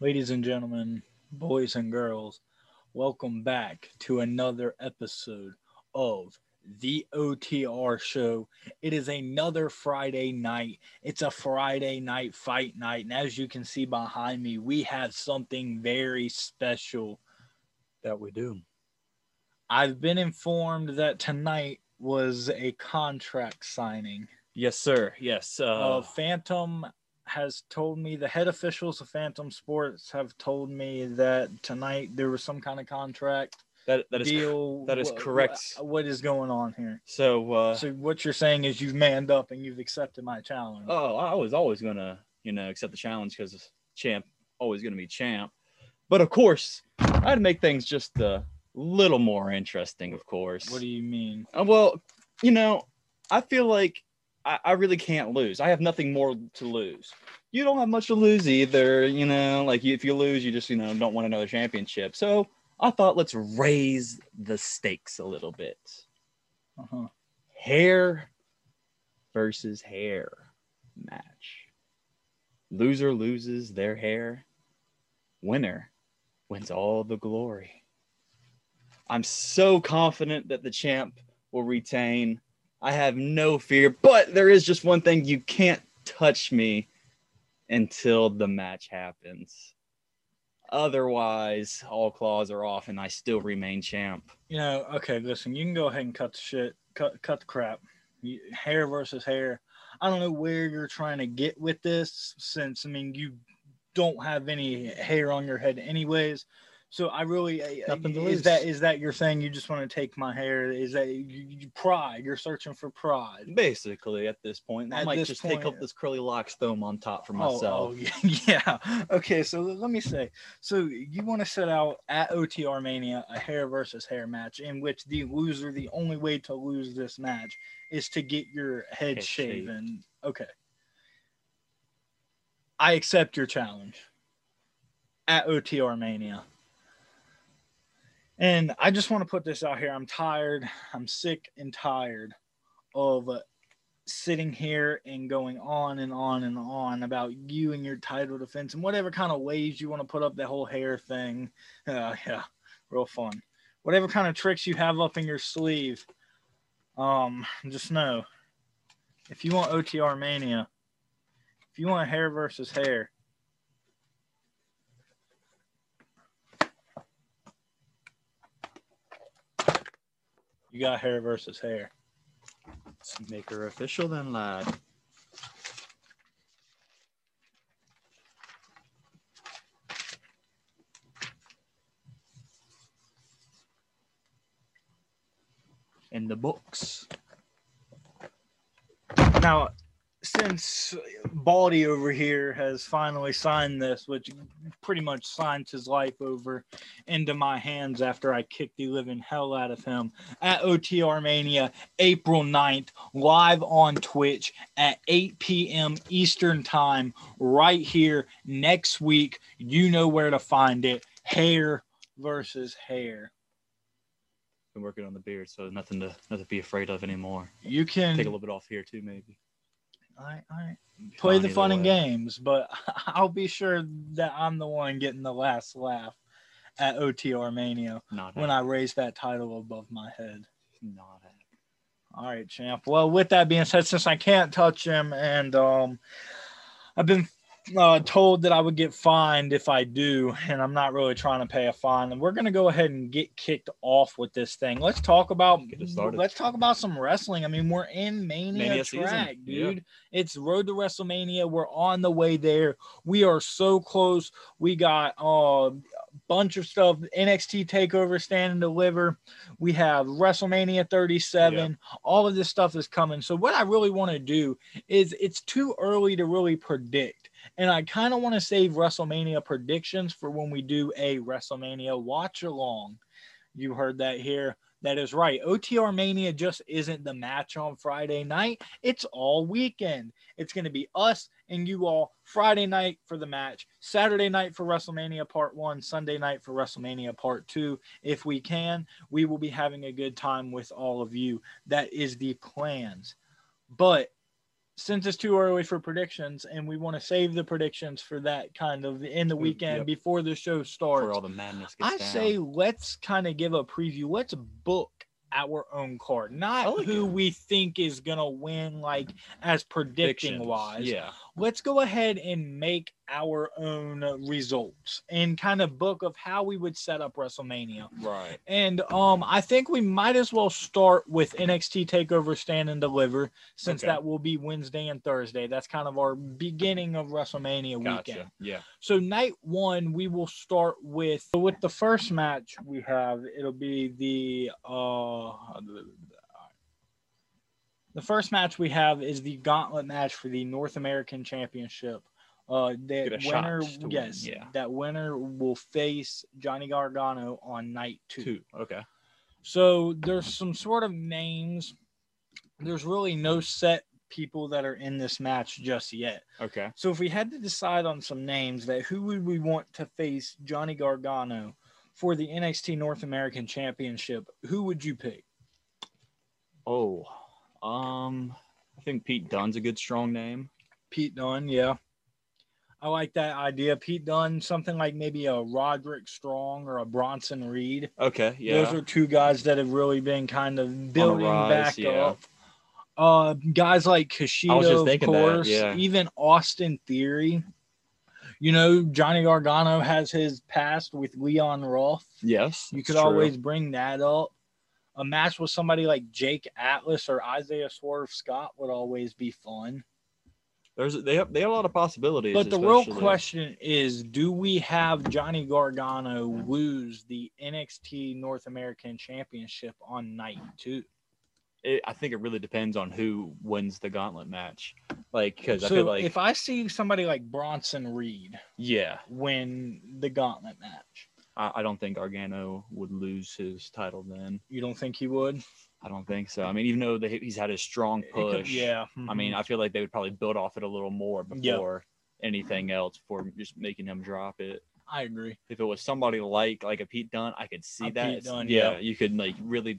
Ladies and gentlemen, boys and girls, welcome back to another episode of the OTR show. It is another Friday night. It's a Friday night fight night. And as you can see behind me, we have something very special that we do. I've been informed that tonight was a contract signing. Yes, sir. Yes. Uh, Uh, Fantom has told me the head officials of Fantom Sports have told me that tonight there was some kind of contract that that is deal. that is correct. what is going on here? so. Uh, so what you're saying is you've manned up and you've accepted my challenge. oh, I was always gonna, you know, accept the challenge because champ always gonna be champ. But of course, I'd make things just a little more interesting. Of course. what do you mean? Uh, well, you know, I feel like I, I really can't lose. I have nothing more to lose. You don't have much to lose either. You know, like if you lose, you just you know don't want another championship. So I thought let's raise the stakes a little bit. Uh-huh. Hair versus hair match. Loser loses their hair. Winner wins all the glory. I'm so confident that the champ will retain. I have no fear, but there is just one thing you can't touch me until the match happens. Otherwise, all claws are off and I still remain champ. You know, okay, listen, you can go ahead and cut the shit, cut cut the crap. You, hair versus hair. I don't know where you're trying to get with this, since I mean you don't have any hair on your head, anyways. So I really Nothing is that is that you're saying you just want to take my hair? Is that you, you, pride? You're searching for pride. Basically, at this point, I At might just take up this curly locks thome on top for Oh, oh myself. Oh, yeah. Okay, so let me say, so you want to set out at OTR Mania a hair versus hair match in which the loser, the only way to lose this match is to get your head, Head shaven. Okay. I accept your challenge at OTR Mania. And I just want to put this out here. I'm tired. I'm sick and tired of sitting here and going on and on and on about you and your title defense and whatever kind of ways you want to put up that whole hair thing. Uh, yeah, real fun. Whatever kind of tricks you have up in your sleeve. Um, just know if you want OTR mania, if you want hair versus hair, you got hair versus hair. Let's make her official then, lad. In the books. Now, since Baldy over here has finally signed this, which pretty much signs his life over into my hands after I kicked the living hell out of him at OTR Mania, April 9th, live on Twitch at 8 p.m. Eastern Time, right here next week. You know where to find it. Hair versus hair. Been working on the beard, so nothing to nothing to be afraid of anymore. You can Take a little bit off here too, maybe. I, I play the fun and games, but I'll be sure that I'm the one getting the last laugh at OTR Mania Not when I raise that title above my head. not happening. All right, champ. Well, with that being said, since I can't touch him and um, I've been uh, told that I would get fined if I do, and I'm not really trying to pay a fine. And we're gonna go ahead and get kicked off with this thing. Let's talk about Get it started. let's talk about some wrestling. I mean, we're in Mania, Mania season. track, Yeah. dude. It's Road to WrestleMania. We're on the way there. We are so close. We got uh, a bunch of stuff. NXT Takeover, Stand and Deliver. We have WrestleMania 37. All of this stuff is coming. So what I really want to do is it's too early to really predict. And I kind of want to save WrestleMania predictions for when we do a WrestleMania watch along. You heard that here. That is right. OTR Mania just isn't the match on Friday night. It's all weekend. It's going to be us and you all Friday night for the match, Saturday night for WrestleMania Part 1, Sunday night for WrestleMania Part 2. If we can, we will be having a good time with all of you. That is the plans. But since it's too early for predictions and we want to save the predictions for that kind of in the Mm, weekend yep. before the show starts, all the madness I down. say let's kind of give a preview. Let's book our own card, not like who it. we think is gonna win, like as predicting wise. Yeah. Let's go ahead and make our own results and kind of book of how we would set up WrestleMania. Right. And um, I think we might as well start with NXT Takeover Stand and Deliver, since Okay. that will be Wednesday and Thursday. That's kind of our beginning of WrestleMania Gotcha. weekend. Yeah. So night one, we will start with with the first match we have. It'll be the uh, the first match we have is the Gauntlet match for the North American Championship. Uh, that winner, yes, yeah. that winner will face Johnny Gargano on night two. Two. Okay. So there's some sort of names. There's really no set people that are in this match just yet. Okay. So if we had to decide on some names, that who would we want to face Johnny Gargano for the NXT North American Championship? Who would you pick? Oh, um, I think Pete Dunne's a good strong name. Pete Dunne, yeah. I like that idea. Pete Dunne, something like maybe a Roderick Strong or a Bronson Reed. Okay. Yeah. Those are two guys that have really been kind of building rise, back yeah. up. Uh, guys like Kushida, of thinking that, course, yeah. even Austin Theory. You know, Johnny Gargano has his past with Leon Ruff. yes. You could true. always bring that up. A match with somebody like Jake Atlas or Isaiah Swerve Scott would always be fun. There's they have they have a lot of possibilities. But the real question is do we have Johnny Gargano lose the NXT North American Championship on night two? it, I think it really depends on who wins the gauntlet match. Like, because I So feel like, if I see somebody like Bronson Reed yeah, win the gauntlet match, I, I don't think Gargano would lose his title then. you don't think he would? I don't think so. I mean, even though they, he's had a strong It could- push, yeah. I mean, mhm. I feel like they would probably build off it a little more Yep. before anything else, before just making him drop it. I agree. If it was somebody like like a Pete Dunne, I could see A that. Yeah, yeah. you could like really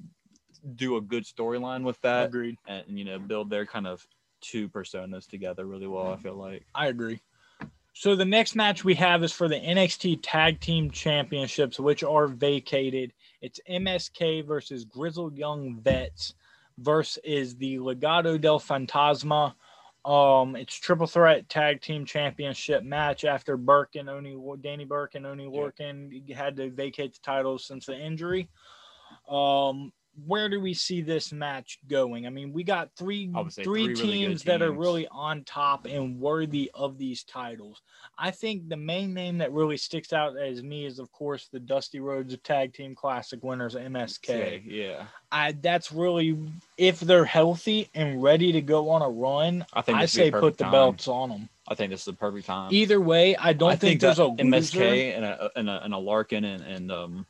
do a good storyline with that, Agreed. and you know, build their kind of two personas together really well. I feel like. I agree. So the next match we have is for the NXT Tag Team Championships, which are vacated. It's MSK versus Grizzled Young Vets versus the Legado del Fantasma. Um, it's triple threat tag team championship match after Burke and Oney Danny Burke and Oney Yeah. Had to vacate the titles since the injury. Um, where do we see this match going? I mean, we got three I would say three three really teams that are really on top and worthy of these titles. I think the main name that really sticks out as me is, of course, the Dusty Rhodes of Tag Team Classic winners, MSK. yeah, I that's really if they're healthy and ready to go on a run. I think I this would be say put the time. belts on them. I think this is the perfect time. Either way, I don't I think, think, there's a. MSK and a and a, and a Lorcan and, and um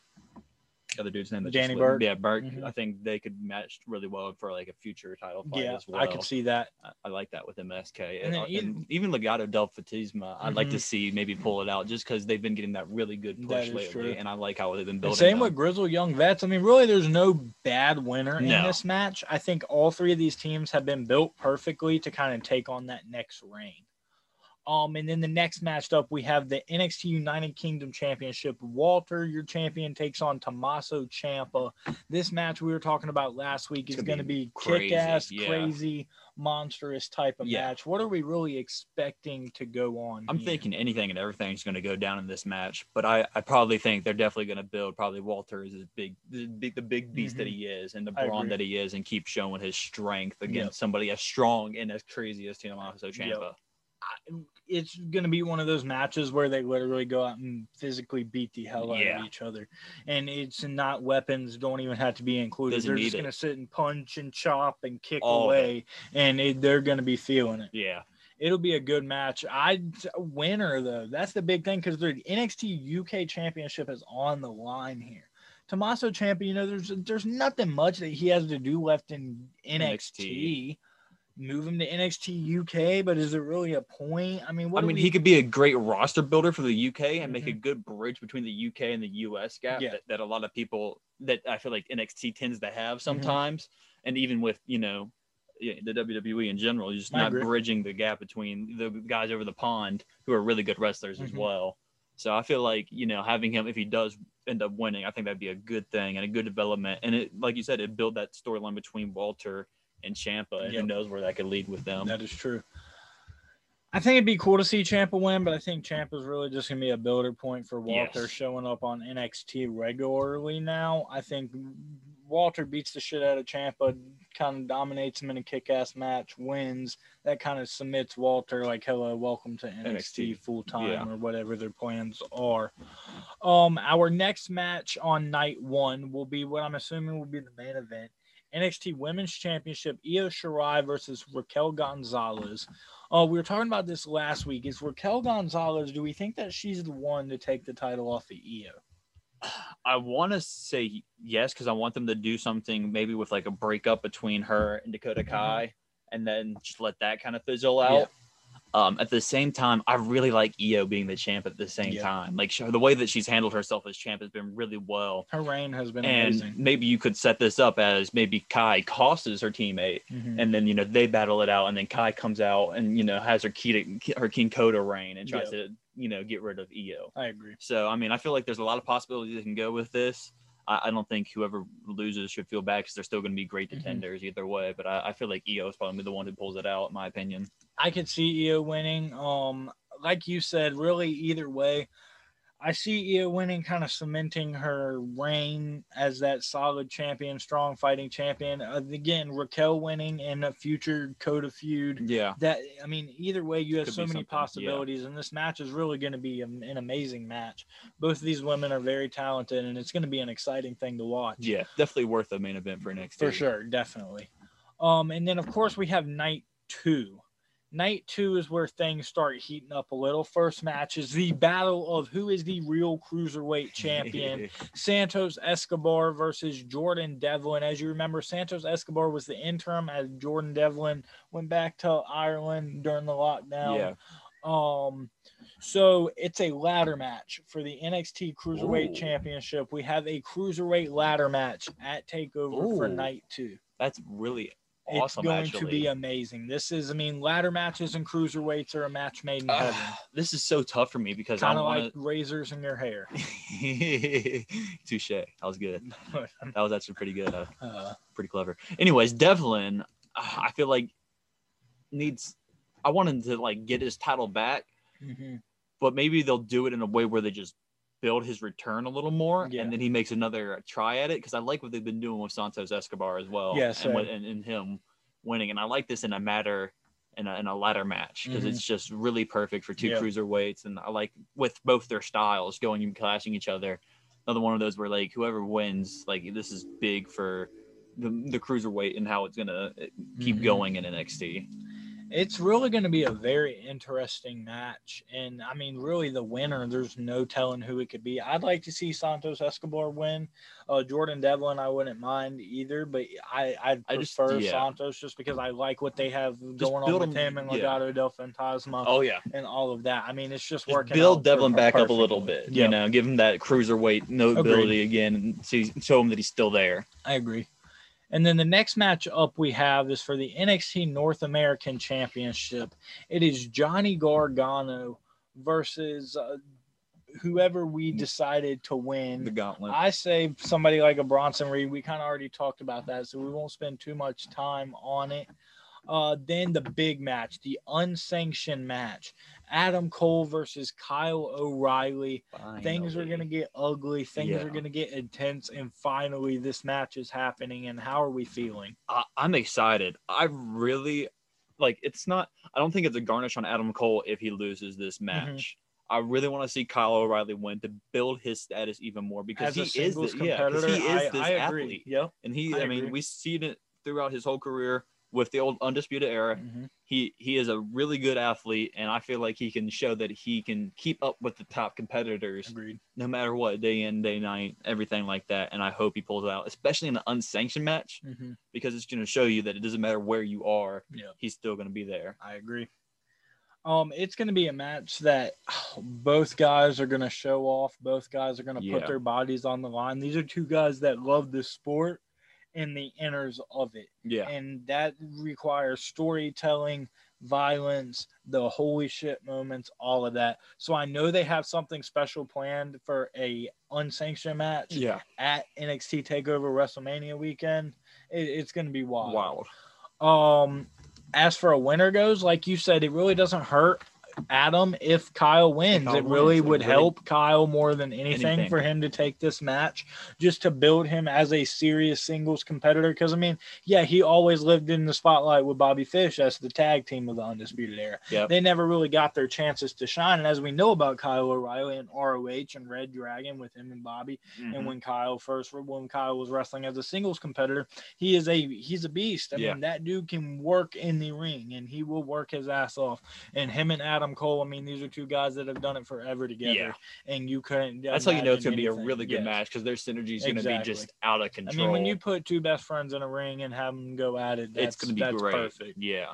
other dude's name Danny Burke? Yeah, Burke. Mhm. I think they could match really well for like a future title fight Yeah, as well. I could see that. I, I like that with MSK And and, uh, even- and even Legado del Fantasma. I'd like to Mhm. see maybe pull it out just because they've been getting that really good push lately, true. and I like how they've been And building. same them. with Grizzle Young Vets. I mean, really, there's no bad winner in No. this match. I think all three of these teams have been built perfectly to kind of take on that next reign. Um, and then the next matched up, we have the NXT United Kingdom Championship. Walter, your champion, takes on Tommaso Ciampa. This match we were talking about last week is gonna be be crazy, kick-ass, yeah. crazy, monstrous type of Yeah. match. What are we really expecting to go on? I'm here? thinking anything and everything is going to go down in this match, but I, I probably think they're definitely going to build probably Walter as his big, the big, the big beast that Mhm. he is and the brawn that he is, and keep showing his strength against Yep. somebody as strong and as crazy as Tommaso Ciampa. I- it's going to be one of those matches where they literally go out and physically beat the hell out Yeah. of each other. And it's not weapons don't even have to be included. Doesn't they're just going to sit and punch and chop and kick All away and it, they're going to be feeling it. Yeah, It'll be a good match. I winner though. That's the big thing because the NXT UK Championship is on the line here. Tommaso Champion, you know, there's there's nothing much that he has to do left in NXT. NXT. Move him to NXT UK, but is it really a point? I mean, what I mean, we- he could be a great roster builder for the UK and make a Mhm. good bridge between the UK and the US gap Yeah. that, that a lot of people that I feel like NXT tends to have Mm-hmm. sometimes. And even with, you know, the WWE in general. You're just I not agree. bridging the gap between the guys over the pond who are really good wrestlers as Mhm. well. So I feel like you know having him if he does end up winning, I think that'd be a good thing and a good development. And it, like you said, it build that storyline between Walter and Ciampa, and Yep. who knows where that could lead with them. That is true. I think it'd be cool to see Ciampa win, but I think Ciampa's really just gonna be a builder point for Walter Yes. showing up on NXT regularly now. I think Walter beats the shit out of Ciampa, kind of dominates him in a kick-ass match, wins. That kind of submits Walter like, "Hello, welcome to NXT, NXT. full time Yeah. or whatever their plans are." Um, our next match on night one will be what I'm assuming will be the main event. NXT Women's Championship, Io Shirai versus Raquel Gonzalez. Uh, we were talking about this last week. Is Raquel Gonzalez? Do we think that she's the one to take the title off of Io? I want to say yes because I want them to do something maybe with like a breakup between her and Dakota Kai, and then just let that kind of fizzle out. Yeah. Um, at the same time, I really like Io being the champ at the same Yeah. time. Like she, the way that she's handled herself as champ has been really well. Her reign has been And amazing. maybe you could set this up as maybe Kai tosses her teammate, Mhm. and then you know they battle it out, and then Kai comes out and you know has her key to her King Coda reign and tries to you know get rid of Io. I agree. So I mean, I feel like there's a lot of possibilities that can go with this. I, I don't think whoever loses should feel bad because they're still going to be great Mhm. contenders either way. But I, I feel like Io is probably the one who pulls it out, in my opinion. I could see Io winning. Um, like you said, really either way. I see Io winning, kind of cementing her reign as that solid champion, strong fighting champion. Uh, again, Raquel winning and a future Coda feud. Yeah, That I mean, either way, you have Could so many something, yeah. possibilities, and this match is really going to be an, an amazing match. Both of these women are very talented, and it's going to be an exciting thing to watch. yeah, definitely worth a main event for NXT. For sure, definitely. Um, and then of course we have night two. Night two is where things start heating up a little. First match is the battle of who is the real cruiserweight champion. Santos Escobar versus Jordan Devlin. As you remember, Santos Escobar was the interim as Jordan Devlin went back to Ireland during the lockdown. yeah, Um, so it's a ladder match for the NXT Cruiserweight Ooh. Championship. We have a cruiserweight ladder match at Takeover for night two. that's really It's going actually. to be amazing. This is, I mean, ladder matches and cruiserweights are a match made in heaven. this is so tough for me because I Kind of like razors in your hair. Touche. That was good. That was actually pretty good. Uh, Uh, pretty clever. Anyways, Devlin, uh, I feel like needs. I want him to like get his title back, mhm. but maybe they'll do it in a way where they just build his return a little more, Yeah. and then he makes another try at it. Because I like what they've been doing with Santos Escobar as well, Yeah, and, and, and him winning. And I like this in a matter in a, in a ladder match because Mhm. it's just really perfect for two Yeah. cruiserweights, and I like with both their styles going and clashing each other. Another one of those where like whoever wins, like this is big for the the cruiserweight and how it's gonna uh, keep Mhm. going in NXT. It's really going to be a very interesting match. And I mean, really, the winner, there's no telling who it could be. I'd like to see Santos Escobar win. Uh, Jordan Devlin, I wouldn't mind either, but I, I'd I just- prefer yeah. Santos just because I like what they have going on with him- him and yeah. Legado del Fantasma Oh yeah, and all of that. I mean, it's just just working. build Devlin back up a little bit. Yeah, You know, give him that cruiserweight nobility again, and see show him that he's still there. I agree. And then the next match up we have is for the NXT North American Championship. It is Johnny Gargano versus uh, whoever we decided to win. The gauntlet. I say somebody like a Bronson Reed. We kind of already talked about that, so we won't spend too much time on it. Uh, then the big match, the unsanctioned match, Adam Cole versus Kyle O'Reilly. Things are gonna get ugly. Things Yeah. are gonna get intense, and finally, this match is happening. And how are we feeling? I, I'm excited. I really like. It's not. I don't think it's a garnish on Adam Cole if he loses this Mm-hmm. match. I really want to see Kyle O'Reilly win to build his status even more because As he is the, yeah, he is I, this I agree. athlete, Yep. and he. I I, mean, agree. we see it throughout his whole career with the old undisputed era. Mhm. He he is a really good athlete, and I feel like he can show that he can keep up with the top competitors Agreed. no matter what, day in, day night, everything like that. And I hope he pulls it out, especially in an unsanctioned match, hmm because it's going to show you that it doesn't matter where you are, Yeah. he's still going to be there. I agree. Um, it's going to be a match that both guys are going to show off. Both guys are going to Yeah. put their bodies on the line. These are two guys that love this sport, in the inners of it. Yeah. And that requires storytelling, violence, the holy shit moments, all of that. So I know they have something special planned for a unsanctioned match Yeah. at NXT Takeover WrestleMania weekend. It, it's going to be wild. Wild. Um, as for a winner goes, like you said, it really doesn't hurt Adam if Kyle wins. Kyle it really wins, it would really- help Kyle more than anything, Anything. for him to take this match, just to build him as a serious singles competitor. Because I mean, yeah, he always lived in the spotlight with Bobby Fish as the tag team of the Undisputed Era. Yep. They never really got their chances to shine. And as we know about Kyle O'Reilly and ROH and Red Dragon with him and Bobby, and Mhm. when Kyle first when Kyle was wrestling as a singles competitor, he is a he's a beast. I Yeah. mean, that dude can work in the ring and he will work his ass off. And him and Adam Cole, I mean, these are two guys that have done it forever together. Yeah. And you couldn't That's how you know it's going to be a really good Yes. match because their synergy is going to be just out of control. I mean, when you put two best friends in a ring and have them go at it, that's, it's going to be that's great. perfect. Yeah.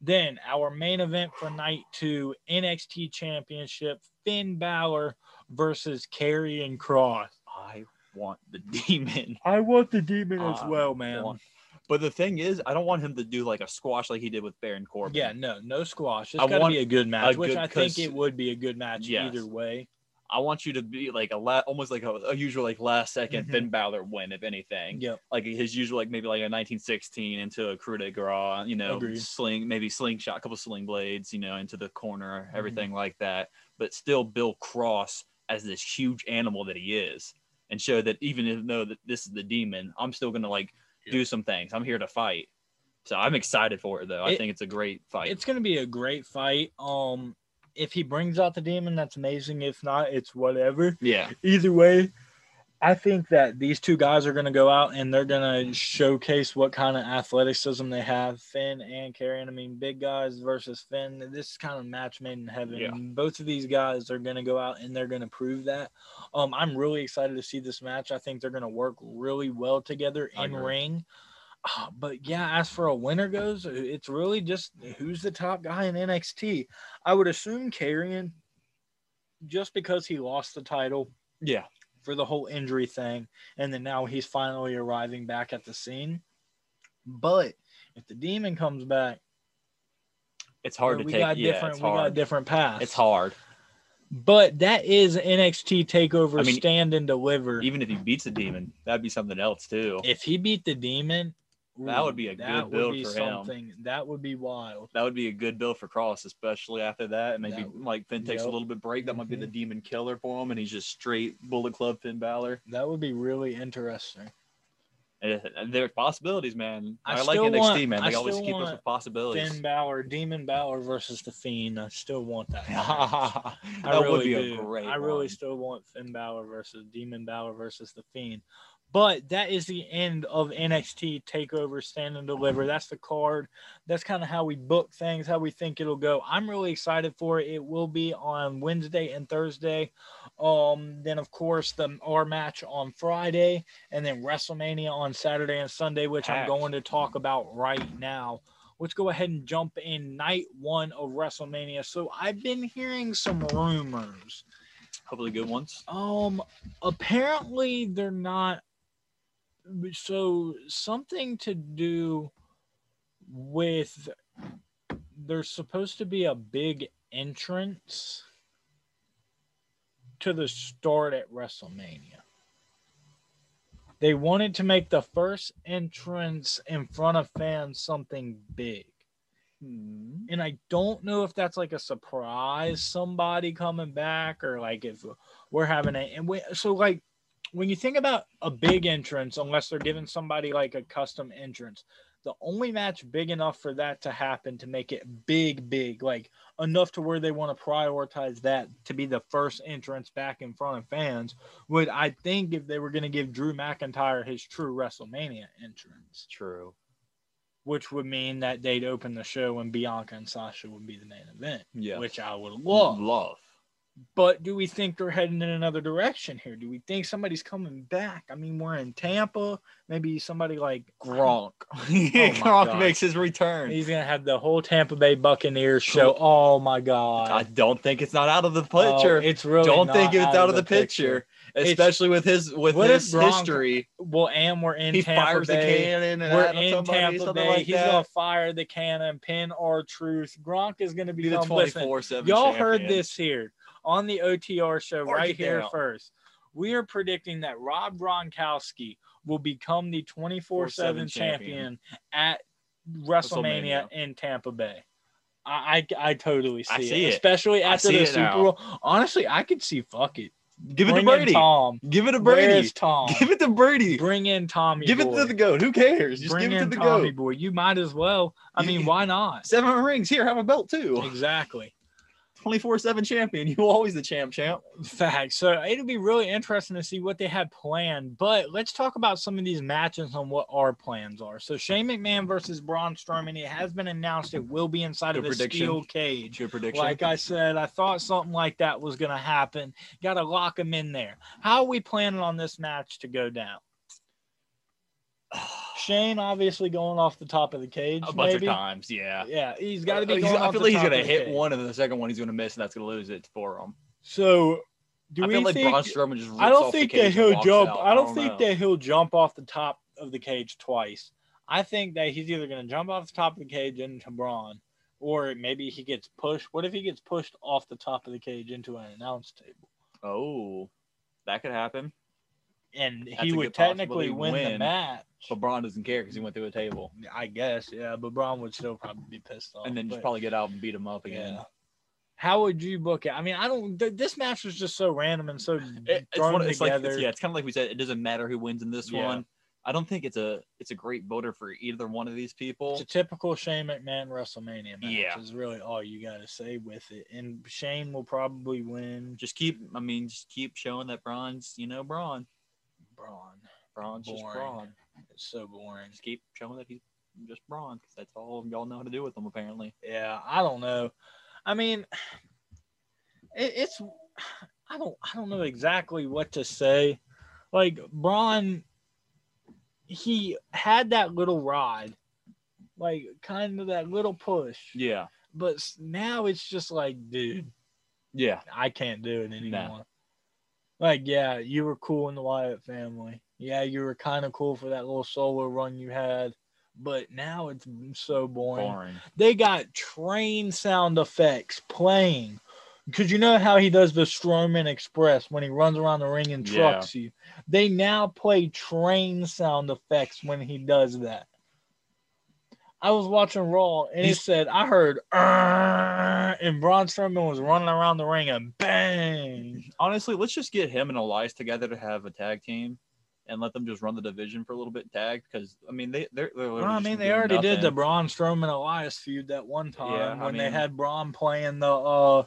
Then our main event for night two, NXT Championship, Finn Balor versus Karrion Kross. I want the demon. I want the demon as as well, well, man. want- But the thing is, I don't want him to do like a squash like he did with Baron Corbin. Yeah, no, no squash. It's I got to want be a good match, a which good- I think it would be a good match Yes. either way. I want you to be like a la- almost like a, a usual like last 2nd Mhm. Finn Balor win, if anything. Yeah. Like his usual, like maybe like a 1916 into a coup de grace, you know, Agreed. sling, maybe slingshot, a couple sling blades, you know, into the corner, Mm-hmm. everything like that. But still, Bill Kross as this huge animal that he is, and show that even though that this is the demon, I'm still gonna like Yeah. do some things. I'm here to fight. So I'm excited for it though. I think it's a great fight. It's going to be a great fight. Um, if he brings out the demon, that's amazing. If not, it's whatever. yeah. Either way, I think that these two guys are going to go out and they're going to showcase what kind of athleticism they have. Finn and Karrion. I mean, big guys versus Finn. This is kind of match made in heaven. Yeah. Both of these guys are going to go out and they're going to prove that. Um, I'm really excited to see this match. I think they're going to work really well together in ring. Uh, but yeah, as for a winner goes, it's really just who's the top guy in NXT. I would assume Karrion, just because he lost the title Yeah. For the whole injury thing, and then now he's finally arriving back at the scene. But if the demon comes back, It's hard we to take. got Yeah, different. it's we got hard. different paths. It's hard. But that is NXT Takeover I mean, Stand and Deliver. Even if he beats the demon, that'd be something else too. if he beat the demon, That would be a good build for him. something. That would be wild. That would be a good bill for Kross, especially after that. And maybe That would- like Finn takes Yep. a little bit break. That might be the Mhm. demon killer for him, and he's just straight Bullet Club Finn Balor. That would be really interesting. And and there are possibilities, man. I I, like NXT, want- man. They always keep us with possibilities. Finn Balor, Demon Balor versus the Fiend. I still want that. that I really would be do. a great. I really still want Finn Balor versus Demon Balor versus the Fiend. But that is the end of NXT Takeover Stand and Deliver. That's the card. That's kind of how we book things, how we think it'll go. I'm really excited for it. It will be on Wednesday and Thursday. Um, then of course the our match on Friday, and then WrestleMania on Saturday and Sunday, which. I'm going to talk about right now. Let's go ahead and jump in night one of WrestleMania. So I've been hearing some rumors. Hopefully, good ones. Um, apparently they're not. So something to do with there's supposed to be a big entrance to the start at WrestleMania. They wanted to make the first entrance in front of fans something big. Hmm. And I don't know if that's like a surprise, somebody coming back, or like if we're having a and we, so like when you think about a big entrance, unless they're giving somebody like a custom entrance, the only match big enough for that to happen to make it big, big, like enough to where they want to prioritize that to be the first entrance back in front of fans would I think if they were going to give Drew McIntyre his true WrestleMania entrance, True. which would mean that they'd open the show and Bianca and Sasha would be the main event, Yeah. which I would love. Love. But do we think they're heading in another direction here? Do we think somebody's coming back? I mean, we're in Tampa. Maybe somebody like Gronk. Oh my Gronk God. makes his return. He's gonna have the whole Tampa Bay Buccaneers show. Oh my God! I don't think it's not out of the Oh, picture. it's really don't think it's out, of the picture, It's- especially with his with his Gronk- history. Well, and we're in He Tampa fires the cannon and We're in somebody, Tampa Bay. like He's that. gonna fire the cannon, pin R-Truth. Gronk is gonna be the twenty four seven. y'all heard this here on the OTR show Mark right here down. first. We are predicting that Rob Gronkowski will become the 24 7 champion at WrestleMania, WrestleMania. in Tampa Bay. I, I, I totally see, I see it, it. especially after the Super now. Bowl. Honestly, I could see fuck it. Give it Bring to Brady. Tom. Give it to Brady. Where's Tom? Give it to Brady. Bring in Tommy. Give it boy. to the goat. Who cares? Just Bring give it to the Tommy goat. boy. You might as well. I mean, why not? Seven rings. Here, have a belt too. Exactly. 24 7 champion. You always the champ, champ. Fact. So it'll be really interesting to see what they have planned. But let's talk about some of these matches and what our plans are. So Shane McMahon versus Braun Strowman. It has been announced it will be inside Good of a prediction. steel cage. Good prediction. Like I said, I thought something like that was going to happen. Got to lock him in there. How are we planning on this match to go down? Shane obviously going off the top of the cage. a bunch maybe. of times, yeah. Yeah, he's got to be I feel like he's gonna hit cage. one, and the second one he's gonna miss, and that's gonna lose it for him. So, do I we feel like think? Braun Strowman just. I don't think that he'll jump. out. I don't think know. that he'll jump off the top of the cage twice. I think that he's either going to jump off the top of the cage into Braun, or maybe he gets pushed. What if he gets pushed off the top of the cage into an announce table, Oh, that could happen. and That's he would technically possibility. win, the match? But Braun doesn't care because he went through a table, I guess, yeah, but Braun would still probably be pissed off. and then just but- probably get out and beat him up again. yeah. How would you book it? I mean, I don't. Th- this match was just so random and so It- it's one. It's like together. it's, yeah, it's kind of like we said. It doesn't matter who wins in this Yeah. one. I don't think it's a it's a great voter for either one of these people. It's a typical Shane McMahon WrestleMania match. Yeah. is really all you got to say with it. And Shane will probably win. Just keep. I mean, just keep showing that Braun's. You know, Braun. Braun. Braun's just Boring. Braun. It's so boring. Just keep showing that he's just Braun because that's all y'all know how to do with him apparently. Yeah, I don't know. I mean, it, it's I don't I don't know exactly what to say. Like Braun, he had that little ride, like kind of that little push. Yeah. But now it's just like, dude, Yeah. I can't do it anymore. Like, yeah, you were cool in the Wyatt family. Yeah, you were kind of cool for that little solo run you had. But now it's so boring. Boring. They got train sound effects playing. Because you know how he does the Strowman Express when he runs around the ring and Yeah. trucks you. They now play train sound effects when he does that. I was watching Raw and he said I heard and Braun Strowman was running around the ring and bang. Honestly, let's just get him and Elias together to have a tag team, and let them just run the division for a little bit tag because I mean they they're, they're Well, I mean, they already did the nothing. Braun Strowman Elias feud that one time Yeah, I when they had Braun playing the uh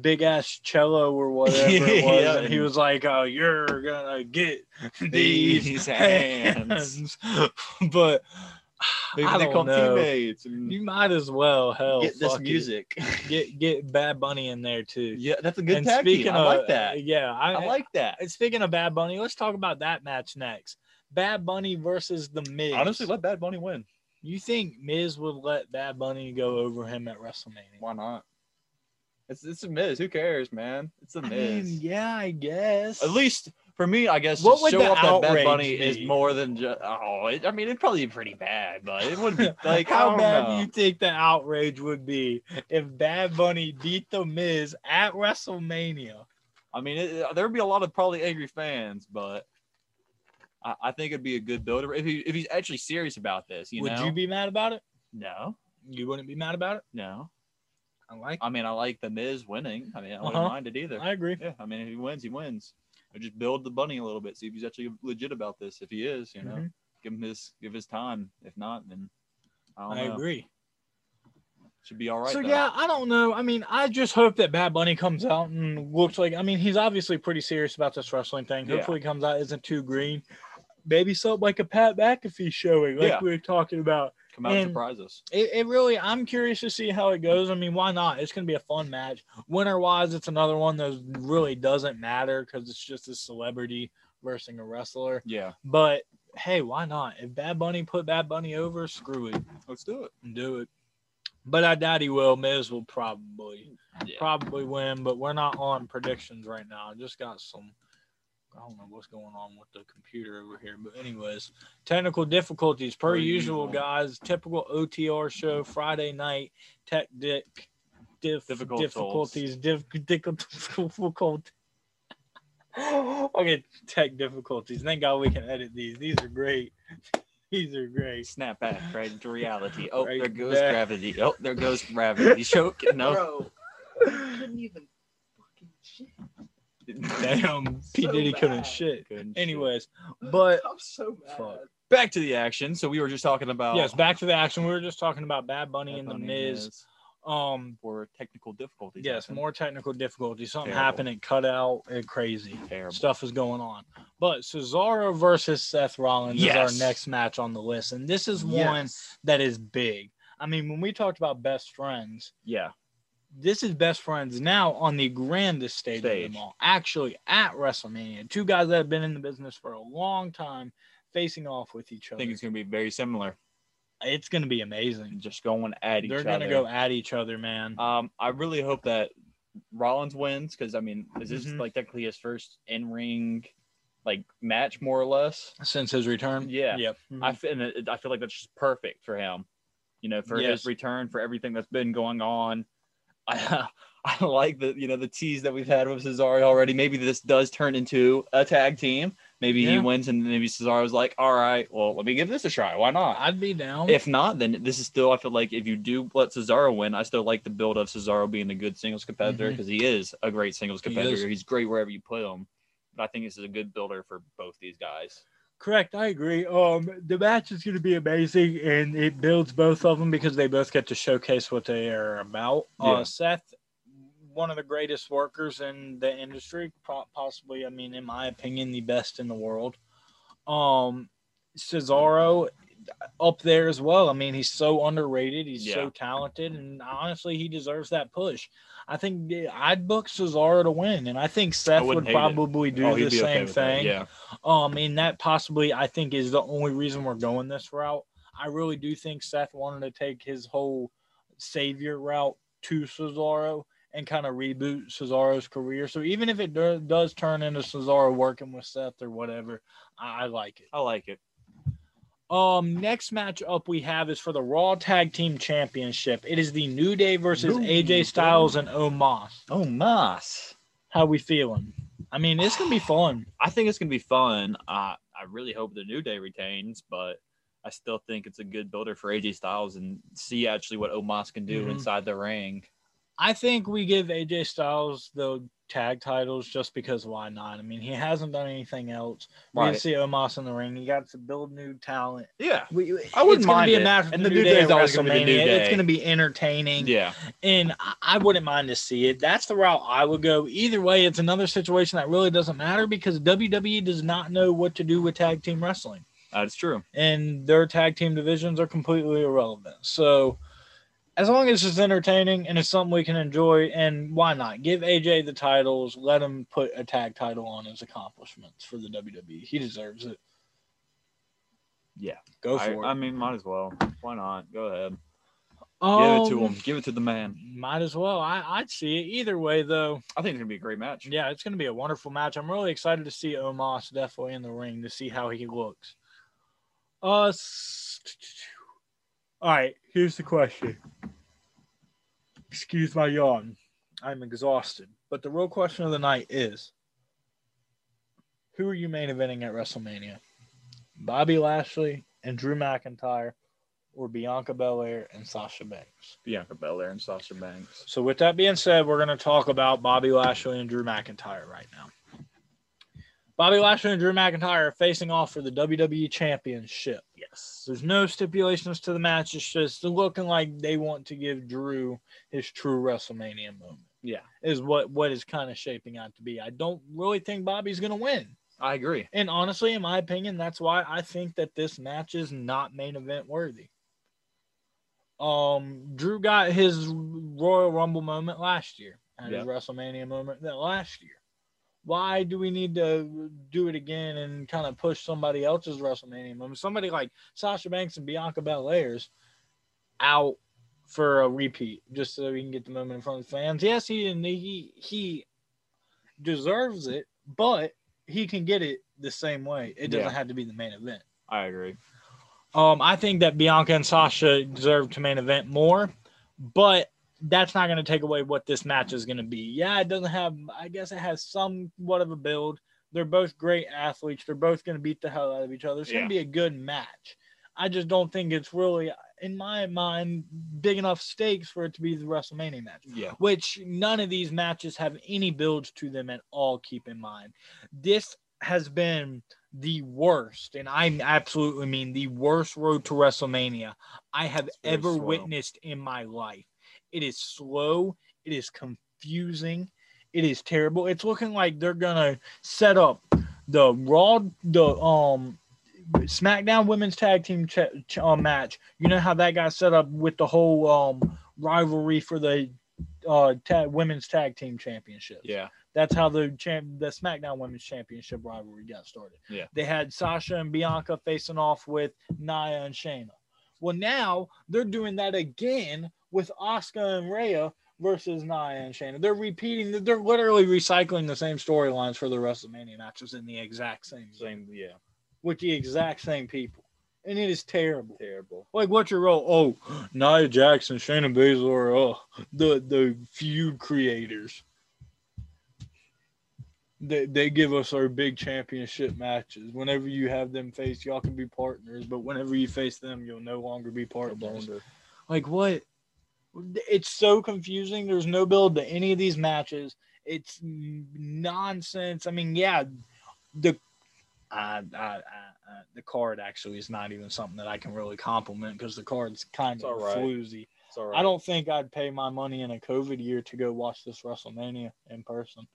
big ass cello or whatever it was, Yeah, and he was like, "Oh, you're gonna get These these hands. hands." but Maybe I they don't call know. teammates and You might as well hell get this fuck it. music. Get get Bad Bunny in there too. yeah, that's a good and tag team. I like that. Yeah, I, I like that. And speaking of Bad Bunny, let's talk about that match next. Bad Bunny versus the Miz. Honestly, let Bad Bunny win. You think Miz would let Bad Bunny go over him at WrestleMania? Why not? It's it's a Miz. Who cares, man? It's a Miz. mean, yeah, I guess. At least for me, I guess What to would show off that Bad Bunny is more than just. Oh, it, I mean, it'd probably be pretty bad, but it wouldn't be like how bad know. do you think the outrage would be if Bad Bunny beat the Miz at WrestleMania? I mean, it, there'd be a lot of probably angry fans, but I, I think it'd be a good builder if he if he's actually serious about this. You would know? you be mad about it? No, You wouldn't be mad about it. no. I like. I mean, I like the Miz winning. I mean, I wouldn't Uh-huh. mind it either. I agree. Yeah, I mean, if he wins, he wins. Or just build the bunny a little bit, see if he's actually legit about this. If he is, you know, Mhm. give him his give his time. If not, then I don't I agree. Should be all right. so though. yeah, I don't know. I mean, I just hope that Bad Bunny comes out and looks like. I mean, he's obviously pretty serious about this wrestling thing. Yeah. Hopefully, he comes out isn't too green. Maybe something like a Pat McAfee showing, like Yeah. we were talking about. Come out and, And- surprise us. It, it really, I'm curious to see how it goes. I mean, why not? It's going to be a fun match. Winner wise, it's another one that really doesn't matter because it's just a celebrity versus a wrestler. Yeah, But hey, why not? If Bad Bunny put Bad Bunny over, screw it. let's do it. Do it. But I doubt he will. Miz will probably Yeah. probably win, but we're not on predictions right now. I just got some. I don't know what's going on with the computer over here, but anyways, technical difficulties per, Per usual, usual. guys. Typical OTR show Friday night. Tech dick diff, Difficult difficulties. Diff, difficult. okay, tech difficulties. Thank God we can edit these. These are great. These are great. Snap back right into reality. Oh, Right there goes back. gravity. Oh, there goes gravity. Choke. No. Bro, couldn't even fucking shit. Damn, P So Diddy couldn't shit. Couldn't shit. Anyways, but I'm so mad. Fuck. back to the action. So we were just talking about yes, back to the action. We were just talking about Bad Bunny Bad and the Bunny Miz. Um, for technical difficulties. yes, happened. more technical difficulties. Something Terrible. happened. It cut out. It crazy terrible. stuff is going on. But Cesaro versus Seth Rollins Yes. is our next match on the list, and this is one Yes. that is big. I mean, when we talked about best friends, Yeah, this is best friends now on the grandest stage, of them all. Actually, at WrestleMania, two guys that have been in the business for a long time, facing off with each other. I think it's gonna be very similar. it's going to be amazing. Just going at each They're other. going to go at each other, man. Um, I really hope that Rollins wins because I mean, is this Mhm. like technically his first in ring like match more or less? Since his return, Yeah. yep. I feel I feel like that's just perfect for him. You know, for Yes. his return, for everything that's been going on. I I like the you know the tease that we've had with Cesaro already. Maybe this does turn into a tag team. Maybe he wins and maybe Cesaro's like, all right, well, let me give this a try. Why not? I'd be down. If not, then this is still. I feel like if you do let Cesaro win, I still like the build of Cesaro being a good singles competitor mm-hmm. because he is a great singles competitor. He's great wherever you put him. But I think this is a good builder for both these guys. Correct, I agree. Um, the match is going to be amazing, and it builds both of them because they both get to showcase what they are about. Yeah. Uh, Seth, one of the greatest workers in the industry, possibly, I mean, in my opinion, the best in the world. Um, Cesaro, up there as well. I mean, he's so underrated. He's Yeah. so talented, and honestly, he deserves that push. I think I'd book Cesaro to win, and I think Seth would wouldn't hate it. probably do Oh, the be okay same that, thing. Yeah. Um, and that possibly I think is the only reason we're going this route. I really do think Seth wanted to take his whole savior route to Cesaro and kind of reboot Cesaro's career. So even if it do, does turn into Cesaro working with Seth or whatever, I, I like it. I like it. Um, next match up we have is for the Raw Tag Team Championship. It is the New Day versus AJ. Styles and Omos. Omos, How we feeling? I mean, it's gonna be fun. I think it's gonna be fun. Uh, I really hope the New Day retains, but I still think it's a good builder for AJ Styles and see actually what Omos can do Mhm. inside the ring. I think we give AJ Styles the tag titles just because why not? I mean, he hasn't done anything else. We Right. see Omos in the ring. He got to build new talent. Yeah. We, I wouldn't mind be a match And the, New Day Day is always gonna be New WrestleMania. It's going to be entertaining, Yeah. and I, I wouldn't mind to see it. That's the route I would go. Either way, it's another situation that really doesn't matter because WWE does not know what to do with tag team wrestling. That's true. and their tag team divisions are completely irrelevant. So, as long as it's entertaining and it's something we can enjoy, and why not give AJ the titles? Let him put a tag title on his accomplishments for the WWE. He deserves it. Yeah. Go for I it. I mean, might as well. Why not? Go ahead. Um, Give it to him. Give it to the man. Might as well. I, I'd see it either way, though. I think it's gonna be a great match. Yeah, it's to be a wonderful match. I'm really excited to see Omos definitely in the ring to see how he looks. Uh, all right. Here's the question. Excuse my yawn. I'm exhausted. But the real question of the night is: Who are you main eventing at WrestleMania? Bobby Lashley and Drew McIntyre, or Bianca Belair and Sasha Banks? Bianca Belair and Sasha Banks. So, with that being said, we're going to talk about Bobby Lashley and Drew McIntyre right now. Bobby Lashley and Drew McIntyre are facing off for the WWE Championship. Yes. There's no stipulations to the match. It's just looking like they want to give Drew his true WrestleMania moment. Yeah. Is what what is kind of shaping out to be. I don't really think Bobby's going to win. I agree. And honestly, in my opinion, that's why I think that this match is not main event worthy. Um, Drew got his Royal Rumble moment last year, and Yeah. his WrestleMania moment that last year. Why do we need to do it again and kind of push somebody else's WrestleMania moment? Somebody like Sasha Banks and Bianca Belair's out for a repeat, just so we can get the moment in front of the fans. Yes, he he he deserves it, but he can get it the same way. It doesn't Yeah. have to be the main event. I agree. Um, I think that Bianca and Sasha deserve to main event more, but that's not going to take away what this match is going to be. Yeah, it doesn't have. I guess it has somewhat of a build. They're both great athletes. They're both going to beat the hell out of each other. It's going to be a good match. I just don't think it's really, in my mind, big enough stakes for it to be the WrestleMania match Yeah. which none of these matches have any builds to them at all. Keep in mind, this has been the worst, and I absolutely mean the worst road to WrestleMania I have ever slow. witnessed in my life. It is slow, it is confusing, it is terrible. It's looking like they're gonna set up the Raw, the um. SmackDown Women's Tag Team ch- ch- uh, match. You know how that got set up with the whole um, rivalry for the uh women's tag team championship. Yeah. That's how the champ the SmackDown Women's Championship rivalry got started. Yeah. They had Sasha and Bianca facing off with Nia and Shayna. Well, now they're doing that again with Asuka and Rhea versus Nia and Shayna. They're repeating, they're literally recycling the same storylines for the WrestleMania matches in the exact same, Same. Yeah. with the exact same people. And it is terrible. Terrible. Like, what's your role? Oh, Nia Jackson, Shayna Baszler, oh, the the feud creators. They, they give us our big championship matches. Whenever you have them face, y'all can be partners, but whenever you face them, you'll no longer be partners. Like what? It's so confusing. There's no build to any of these matches. It's nonsense. I mean, yeah, the uh, uh, uh, the card actually is not even something that I can really compliment because the card's kind It's of right. floozy. All I don't think I'd pay my money in a COVID year to go watch this WrestleMania in person.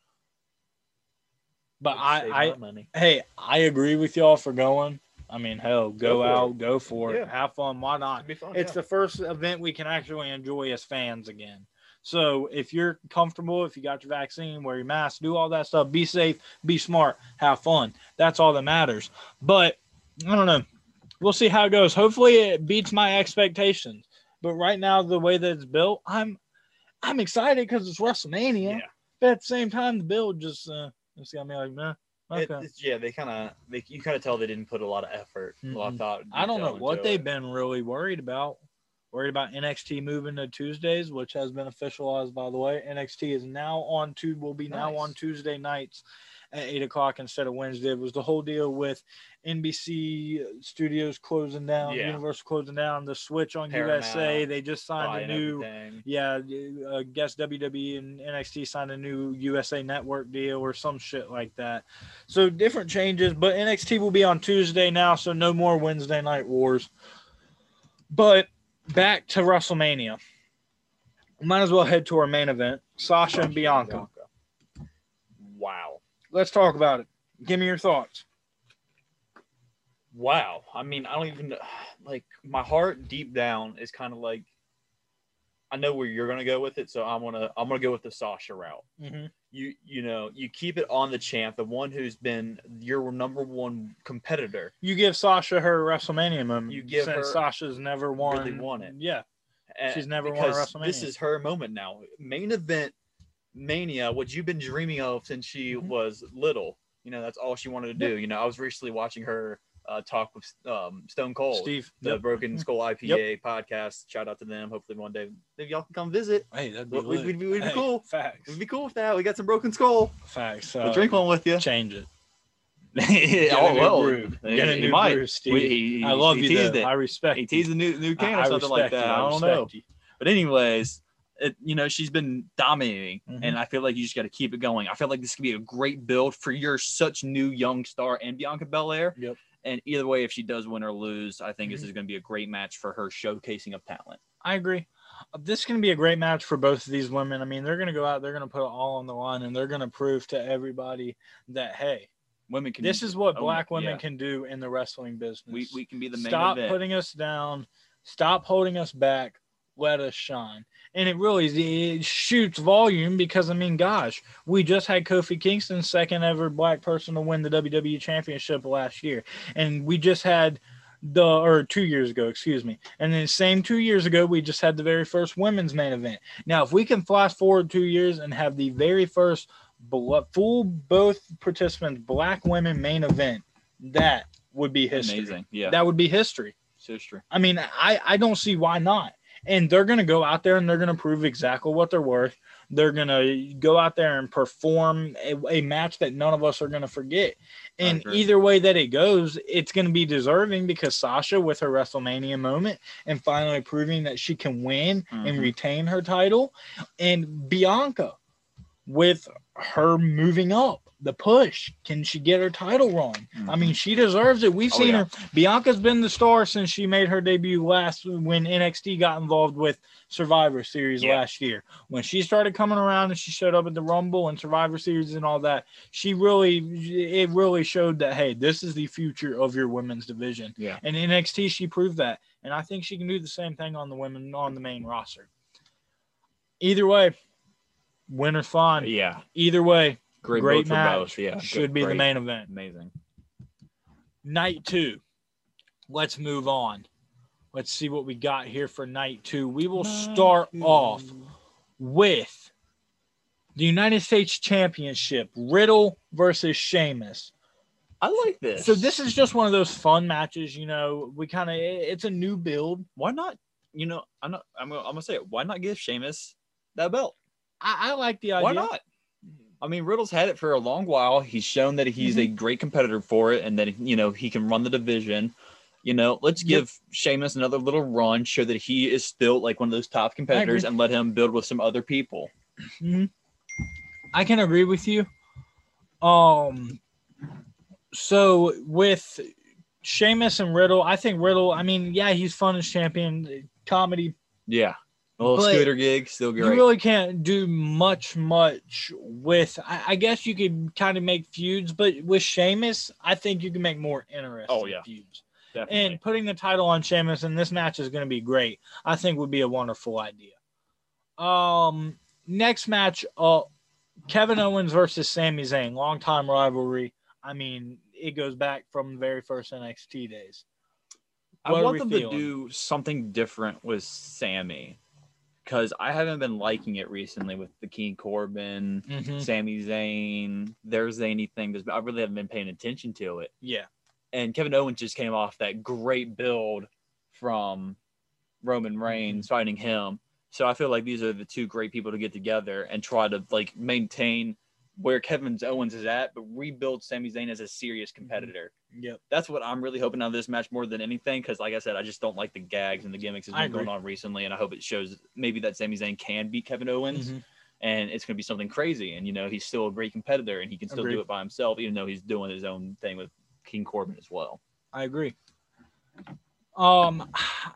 But I, I, money. hey, I agree with y'all for going. I mean, hell, go, Go out, go for it, Yeah. have fun. Why not? Fun. It's yeah. the first event we can actually enjoy as fans again. So if you're comfortable, if you got your vaccine, wear your mask, do all that stuff, be safe, be smart, have fun. That's all that matters. But I don't know. We'll see how it goes. Hopefully it beats my expectations. But right now, the way that it's built, I'm I'm excited because it's WrestleMania. Yeah. But at the same time, the build just uh just got me like, man, It- okay. it's, yeah, they kind of they you kind of tell they didn't put a lot of effort, a lot of thought. I don't know what they've it. been really worried about. Worried about NXT moving to Tuesdays, which has been officialized by the way. NXT is now on to will be now on Tuesday nights at eight o'clock instead of Wednesday. It was the whole deal with NBC studios closing down, Yeah. Universal closing down, the switch on Paramount, USA. They just signed a new everything. yeah, uh, I guess WWE and NXT signed a new USA Network deal or some shit like that. So different changes, but NXT will be on Tuesday now, so no more Wednesday night wars. But back to WrestleMania. Might as well head to our main event, Sasha and Bianca. Let's talk about it. Give me your thoughts. Wow. I mean, I don't even like my heart deep down is kind of like I know where you're gonna go with it, so I'm gonna I'm gonna go with the Sasha route. Mm-hmm. You you know you keep it on the champ, the one who's been your number one competitor. You give Sasha her WrestleMania moment. You give since her- Sasha's never won. really won it. Yeah. and- She's never won a because This is her moment now. Main event mania, what you've been dreaming of since she Mhm. was little. You know, that's all she wanted to do. You know, I was recently watching her uh, talk with um, Stone Cold. Steve. the Yep. Broken Skull IPA podcast. Shout out to them. Hopefully one day if y'all can come visit. Hey, that'd be, We'd, we'd, we'd, we'd be cool. Facts. We'd be cool with that. We got some Broken Skull. Facts. we'll Uh, drink one with you. Change it. yeah, Get a new brew. Get a new might. brew, Steve. We- he- I love he you. though. it. I respect. He teased a new new can I- or something like that. you. I don't know. you. But anyways, it, you know, she's been dominating, Mhm. and I feel like you just got to keep it going. I feel like this could be a great build for your such new young star and Bianca Belair. Yep. And either way, if she does win or lose, I think Mhm. this is going to be a great match for her showcasing of talent. I agree. Uh, This is going to be a great match for both of these women. I mean, they're going to go out, they're going to put it all on the line, and they're going to prove to everybody that hey, Women can. this is what own black women yeah. can do in the wrestling business. We we can be the main Stop event. putting us down. Stop holding us back. let us shine. And it really it shoots volume because I mean, gosh, we just had Kofi Kingston, second ever black person to win the WWE Championship last year, and we just had the or two years ago, excuse me, and then same two years ago we just had the very first women's main event. Now, if we can flash forward two years and have the very first full both participants black women main event, that would be history. Amazing. Yeah. That would be history. It's history. I mean, I, I don't see why not. And they're going to go out there and they're going to prove exactly what they're worth. They're going to go out there and perform a, a match that none of us are going to forget. And either way that it goes, it's going to be deserving because Sasha, with her WrestleMania moment and finally proving that she can win and Mhm. retain her title, and Bianca with her moving up the push. Can she get her title run? I mean, she deserves it. We've Mm-hmm. Oh, seen yeah. her. Bianca's been the star since she made her debut last when NXT got involved with Survivor Series Yeah. last year. When she started coming around and she showed up at the Rumble and Survivor Series and all that, she really it really showed that hey, this is the future of your women's division. Yeah. And NXT she proved that. And I think she can do the same thing on the women on the main roster. Either way, winner's fine. Yeah. Either way, Great, Great for match. both. Yeah. should be the main event. Amazing. night two. Let's move on. Let's see what we got here for night two. We will start off with the United States Championship Riddle versus Sheamus. I like this. So this is just one of those fun matches, you know. We kind of it's a new build. why not? You know, I'm not. I'm gonna, I'm gonna say it. Why not give Sheamus that belt? I, I like the idea. Why not? I mean, Riddle's had it for a long while. He's shown that he's a Mm-hmm. great competitor for it, and that you know he can run the division. You know, let's Yep. give Sheamus another little run, show that he is still like one of those top competitors, and let him build with some other people. I can agree with you. Um, so with Sheamus and Riddle, I think Riddle. I mean, yeah, he's fun as champion comedy. Yeah, a little But scooter gig, still great. You really can't do much, much with. I, I guess you could kind of make feuds, but with Sheamus, I think you can make more interesting Oh, yeah. feuds. Definitely. And putting the title on Sheamus in this match is going to be great. I think would be a wonderful idea. Um, next match, uh, Kevin Owens versus Sami Zayn, longtime rivalry. I mean, it goes back from the very first NXT days. I What are want them feeling? to do something different with Sami because I haven't been liking it recently with the King Corbin, Mhm. Sami Zayn, their Zany thing. There's, I really haven't been paying attention to it. Yeah, And Kevin Owens just came off that great build from Roman Reigns fighting him. So I feel like these are the two great people to get together and try to like maintain where Kevin Owens is at, but rebuild Sami Zayn as a serious competitor yep. that's what I'm really hoping out of this match more than anything. Because, like I said, I just don't like the gags and the gimmicks that's been going on recently, and I hope it shows maybe that Sami Zayn can beat Kevin Owens, Mhm. and it's going to be something crazy. And you know, he's still a great competitor, and he can still Agreed. do it by himself, even though he's doing his own thing with King Corbin as well. I agree. Um,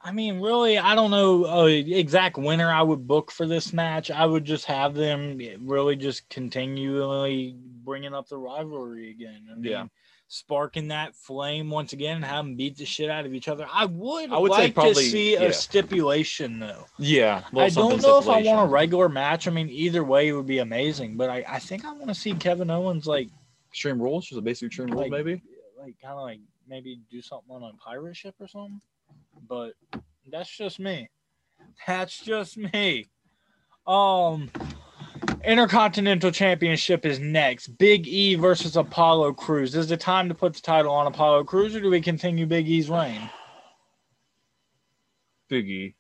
I mean, really, I don't know uh, exact winner I would book for this match. I would just have them really just continually bringing up the rivalry again. I mean, Yeah. Sparking that flame once again and have them beat the shit out of each other. I would, I would like probably- to see yeah. a stipulation though. Yeah, I don't know if I want a regular match. I mean, either way, it would be amazing. But I, I think I want to see Kevin Owens like Extreme Rules, just a basic Extreme Rules, Like- maybe. like kind of like maybe do something on a pirate ship or something. But that's just me. That's just me. Um Intercontinental Championship is next. Big E versus Apollo Crews. Is it time to put the title on Apollo Crews or do we continue Big E's reign? Biggie.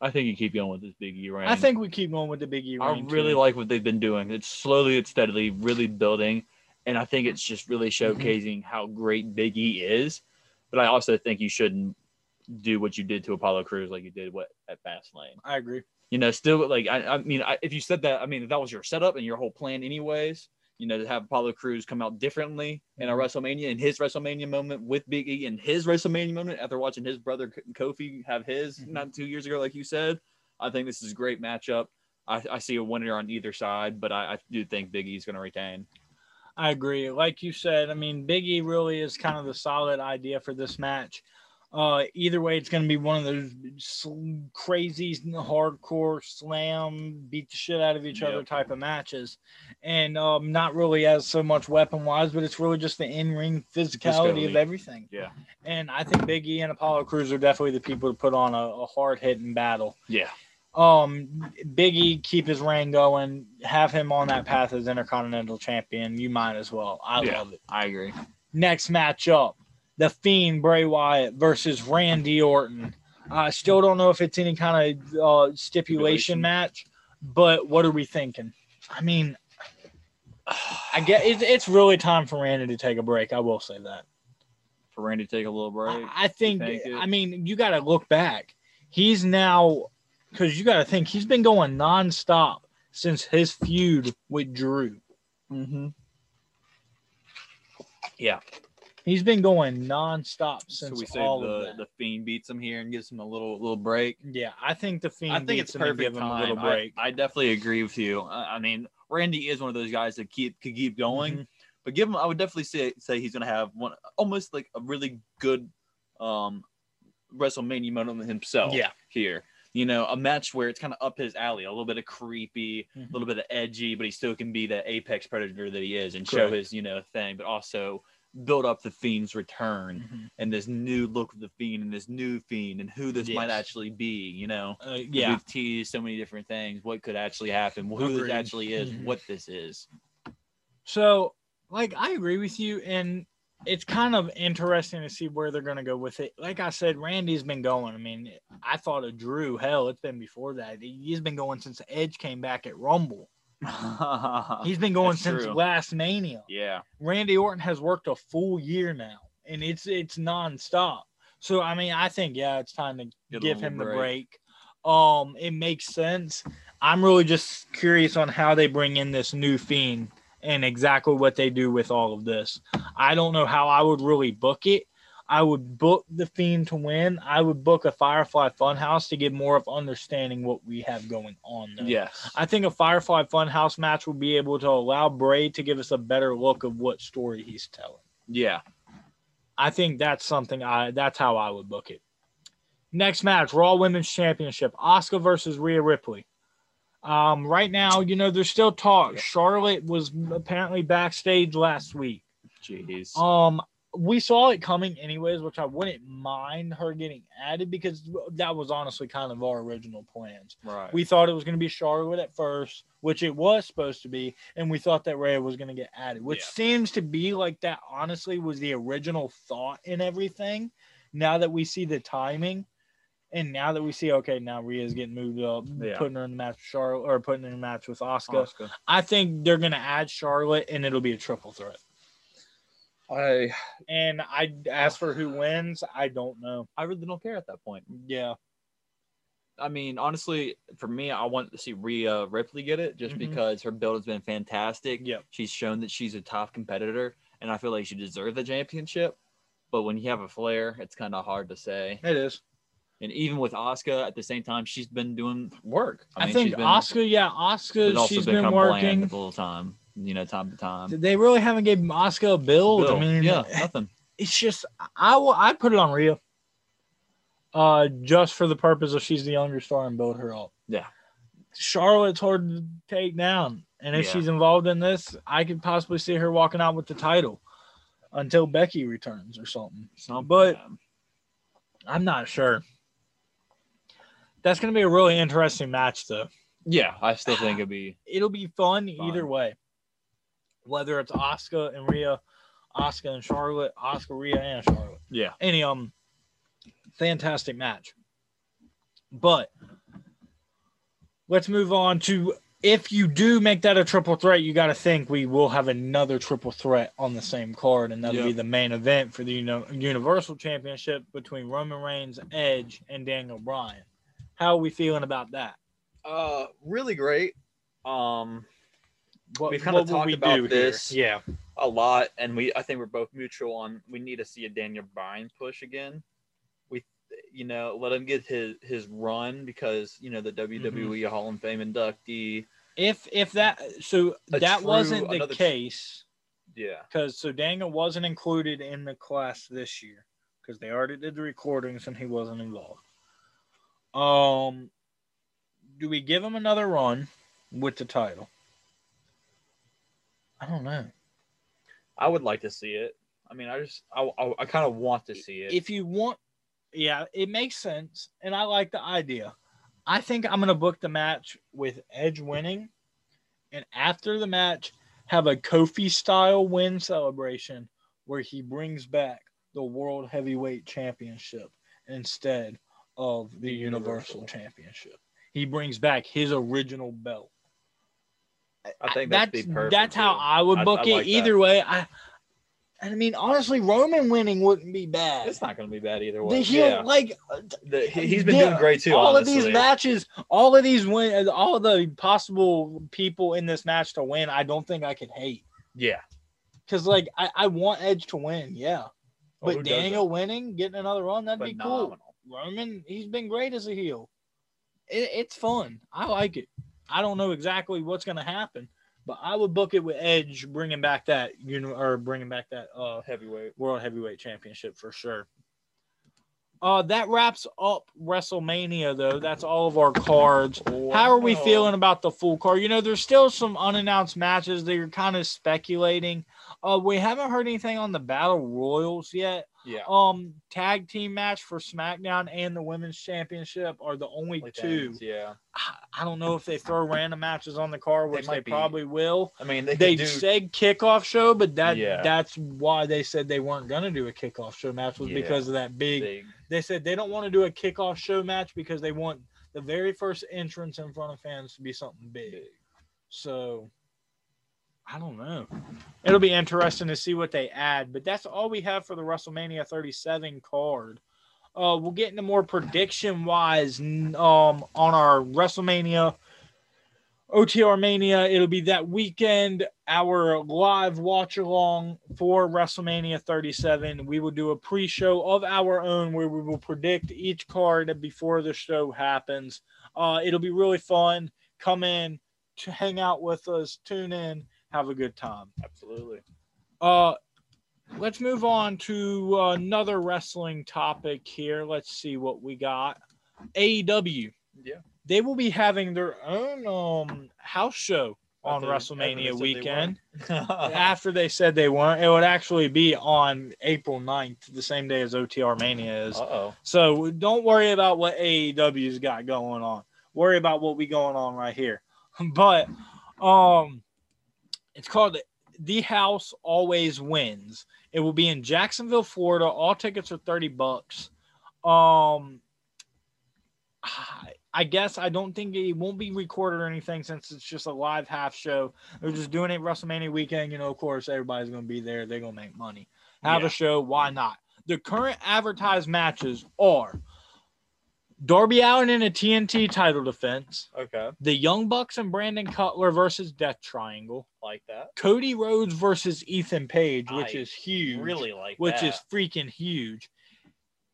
I think you keep going with this Biggie reign. I think we keep going with the Big E reign. I really too. like what they've been doing. It's slowly, it's steadily, really building, and I think it's just really Mm-hmm. showcasing how great Big E is. But I also think you shouldn't do what you did to Apollo Crews like you did what at Fastlane. I agree. You know, still like I, I mean, I, if you said that, I mean, if that was your setup and your whole plan, anyways. You know, to have Apollo Crews come out differently in a Mhm. WrestleMania in his WrestleMania moment with Big E in his WrestleMania moment after watching his brother Kofi have his Mhm. not two years ago, like you said. I think this is a great matchup. I, I see a winner on either side, but I, I do think Big E's going to retain. I agree. Like you said, I mean, Big E really is kind of the solid idea for this match. Uh, either way, it's going to be one of those crazy, hardcore slam, beat the shit out of each other type of matches, and um, not really as so much weapon wise, but it's really just the in ring physicality of everything. Yeah. And I think Big E and Apollo Crews are definitely the people to put on a, a hard hitting battle. Yeah. Um, Big E keep his reign going, have him on that path as Intercontinental Champion. You might as well. I Yeah. love it. I agree. Next matchup, the Fiend Bray Wyatt versus Randy Orton. I still don't know if it's any kind of uh, stipulation match, but what are we thinking? I mean, I get it, it's really time for Randy to take a break. I will say that. For Randy to take a little break. I, I think. think I mean, you got to look back. He's now because you got to think he's been going nonstop since his feud with Drew. mm-hmm. Yeah. He's been going nonstop So since we say all the, the fiend beats him here and gives him a little little break. yeah, I think the Fiend I think it's perfect give him time. a little I- break. I, definitely agree with you. I, I mean, Randy is one of those guys that keep could keep going, Mhm. but give him. I would definitely say say he's gonna have one almost like a really good um WrestleMania moment himself. Yeah. here. You know, a match where it's kind of up his alley, a little bit of creepy, a little bit of edgy, but he still can be the apex predator that he is and show his, you know, thing, but also build up the fiend's return Mhm. and this new look of the fiend and this new fiend and who this might actually be, you know. Uh, yeah, We've teased so many different things. What could actually happen? Who Agreed. this actually is? Mhm. What this is? So, like, I agree with you, and it's kind of interesting to see where they're going to go with it. Like I said, Randy's been going. I mean, I thought of Drew. Hell, it's been before that. He's been going since Edge came back at Rumble. He's been going That's since true. last Mania. yeah, Randy Orton has worked a full year now, and it's it's nonstop. So I mean, I think yeah, it's time to Get give him the break. break. Um, it makes sense. I'm really just curious on how they bring in this new fiend and exactly what they do with all of this. I don't know how I would really book it. I would book the fiend to win. I would book a Firefly Funhouse to get more of understanding what we have going on. Though. yes, I think a Firefly Funhouse match would be able to allow Bray to give us a better look of what story he's telling. yeah. I think that's something I that's how I would book it. Next match, Raw Women's Championship, Asuka versus Rhea Ripley. Um, right now, you know, there's still talk. Charlotte was apparently backstage last week. Jeez. Um, we saw it coming anyways, which I wouldn't mind her getting added because that was honestly kind of our original plans. right. We thought it was going to be Charlotte at first, which it was supposed to be, and we thought that Rhea was going to get added, which Yeah. seems to be like that. Honestly, was the original thought in everything. Now that we see the timing, and now that we see, okay, now Rhea's getting moved up, Yeah. putting her in the match with Charlotte or putting her in the match with Oscar. Asuka. I think they're going to add Charlotte, and it'll be a triple threat. I And I, as for who wins, I don't know. I really don't care at that point. Yeah, I mean, honestly, for me, I want to see Rhea Ripley get it just Mhm. because her build has been fantastic. Yep. She's shown that she's a top competitor, and I feel like she deserves the championship. But when you have a Flair, it's kind of hard to say. it is. And even with Asuka, at the same time, she's been doing work. I, mean, think Asuka, yeah, Asuka, she's been, been kind working. the whole time. You know, time to time. They really haven't gave Moscow a build. Bill, I mean, yeah, nothing. it's just I will I put it on Rhea. Uh, just for the purpose of she's the younger star and build her up. Yeah. Charlotte's hard to take down, and if Yeah. she's involved in this, I could possibly see her walking out with the title until Becky returns or something. Something, But-. I'm not sure. That's going to be a really interesting match, though. yeah, I still think it'd be It'll be fun, either way. Whether it's Asuka and Rhea, Asuka and Charlotte, Asuka, Rhea, and Charlotte. yeah. any um fantastic match. But let's move on to if you do make that a triple threat, you got to think we will have another triple threat on the same card, and that'll be the main event for the Universal Championship between Roman Reigns, Edge, and Daniel Bryan. How are we feeling about that? Uh, really great. Um, What, We've kinda what will talked about do here? this. Yeah, a lot, and we I think we're both mutual on we need to see a Daniel Bryan push again. We, you know, let him get his his run because you know the WWE Hall of Fame inductee. if if that so A that true- wasn't the another tr- case Yeah, because so Daniel wasn't included in the class this year because they already did the recordings and he wasn't involved. Um, do we give him another run with the title? I don't know. I would like to see it. I mean, I just I I, I kind of want to see it. If you want, yeah, it makes sense, and I like the idea. I think I'm gonna book the match with Edge winning, and after the match, have a Kofi style win celebration where he brings back the World Heavyweight Championship instead of the, The Universal, Universal. Championship. He brings back his original belt. I think that's perfect. that's how too. I would book I it. like that. Either way, I. I mean, honestly, Roman winning wouldn't be bad. It's not going to be bad either way. The heel, yeah, like The- he, has been yeah, doing great too. all honestly. of these matches, all of these win, all of the possible people in this match to win, I don't think I could hate. Yeah, Because like I, I want Edge to win, yeah. Oh, well, But Daniel winning, getting another run, that'd be cool. Roman, he's been great as a heel. It, it's fun. I like it. I don't know exactly what's gonna happen, but I would book it with Edge bringing back that you know or bringing back that uh heavyweight. World Heavyweight Championship for sure. Uh, that wraps up WrestleMania, though. That's all of our cards. How are we feeling about the full card? You know, there's still some unannounced matches that you're kind of speculating. Uh, we haven't heard anything on the Battle Royals yet. Yeah, Um, tag team match for SmackDown and the Women's Championship are the only two. Yeah, I- I don't know if they throw random matches on the card, which they, be. probably will. I mean they, They do. said kickoff show, but that Yeah. that's why they said they weren't gonna do a kickoff show match was Yeah. because of that big. They said they don't want to do a kickoff show match because they want the very first entrance in front of fans to be something big. So I don't know. It'll be interesting to see what they add, but that's all we have for the WrestleMania 37 card. Uh, we'll get into more prediction wise um, on our WrestleMania OTR Mania. It'll be that weekend, our live watch along for WrestleMania 37. We will do a pre show of our own where we will predict each card before the show happens. Uh, it'll be really fun. Come in to hang out with us, tune in, have a good time. Absolutely. Uh, let's move on to another wrestling topic here. Let's see what we got. AEW. Yeah. They will be having their own um house show on After- after WrestleMania they weekend. weren't. After they said they weren't, it would actually be on April 9th, the same day as OTR Mania is. Uh-oh. So don't worry about what AEW's got going on. Worry about what we going on right here. But um it's called The House Always Wins. It will be in Jacksonville, Florida. All tickets are 30 bucks. Um I- guess I don't think it won't be recorded or anything since it's just a live half show. They're just doing it WrestleMania weekend. You know, of course, everybody's going to be there. They're going to make money. Have Yeah. a show. Why not? The current advertised matches are Darby Allin in a TNT title defense, Okay. the Young Bucks and Brandon Cutler versus Death Triangle, Like that. Cody Rhodes versus Ethan Page, which I is huge, Really like which that. is freaking huge.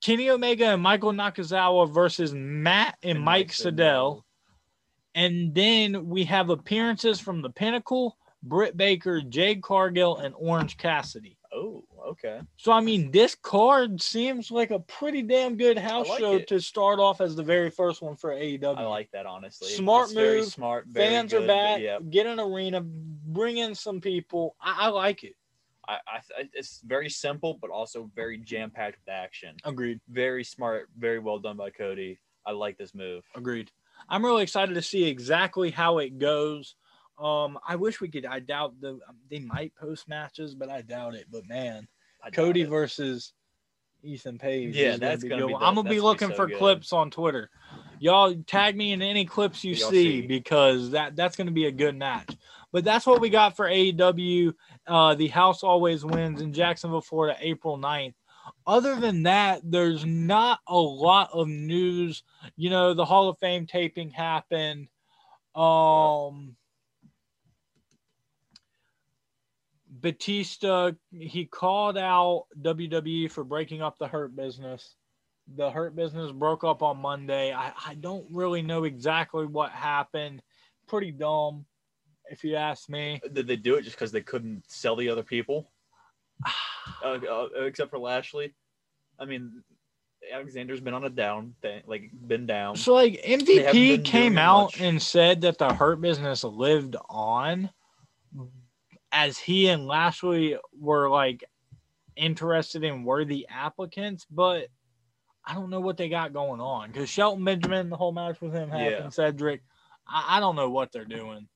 Kenny Omega and Michael Nakazawa versus Matt and, And Mike Sydal. And then we have appearances from the Pinnacle, Britt Baker, Jade Cargill, and Orange Cassidy. Oh, okay. So I mean, this card seems like a pretty damn good house like show it. to start off as the very first one for AEW. I like that honestly. Smart It's very move. smart. Very Fans good, are back. Yeah. Get an arena, bring in some people. I, I like it. I, I, it's very simple, but also very jam packed with action. Agreed. Very smart. Very well done by Cody. I like this move. Agreed. I'm really excited to see exactly how it goes. Um, I wish we could. I doubt the they might post matches, but I doubt it. But man, Cody it. versus Ethan Page. Yeah, that's be gonna good. be I'm gonna be That's gonna be looking so for good. clips on Twitter. Y'all tag me in any clips you see, see. because that that's gonna be a good match. But that's what we got for AEW. Uh, the house always wins in Jacksonville, Florida, April 9th. Other than that, there's not a lot of news. You know, the Hall of Fame taping happened. Um, Batista, he called out WWE for breaking up the Hurt business. The Hurt business broke up on Monday. I, I don't really know exactly what happened. Pretty dumb, if you ask me. Did they do it just because they couldn't sell the other people, uh, uh, except for Lashley? I mean, Alexander's been on a down thing, like been down. So like MVP came out much. and said that the Hurt Business lived on, as he and Lashley were like interested in worthy applicants, but I don't know what they got going on because Shelton Benjamin, the whole match with him happened. Yeah. Cedric, I, I don't know what they're doing.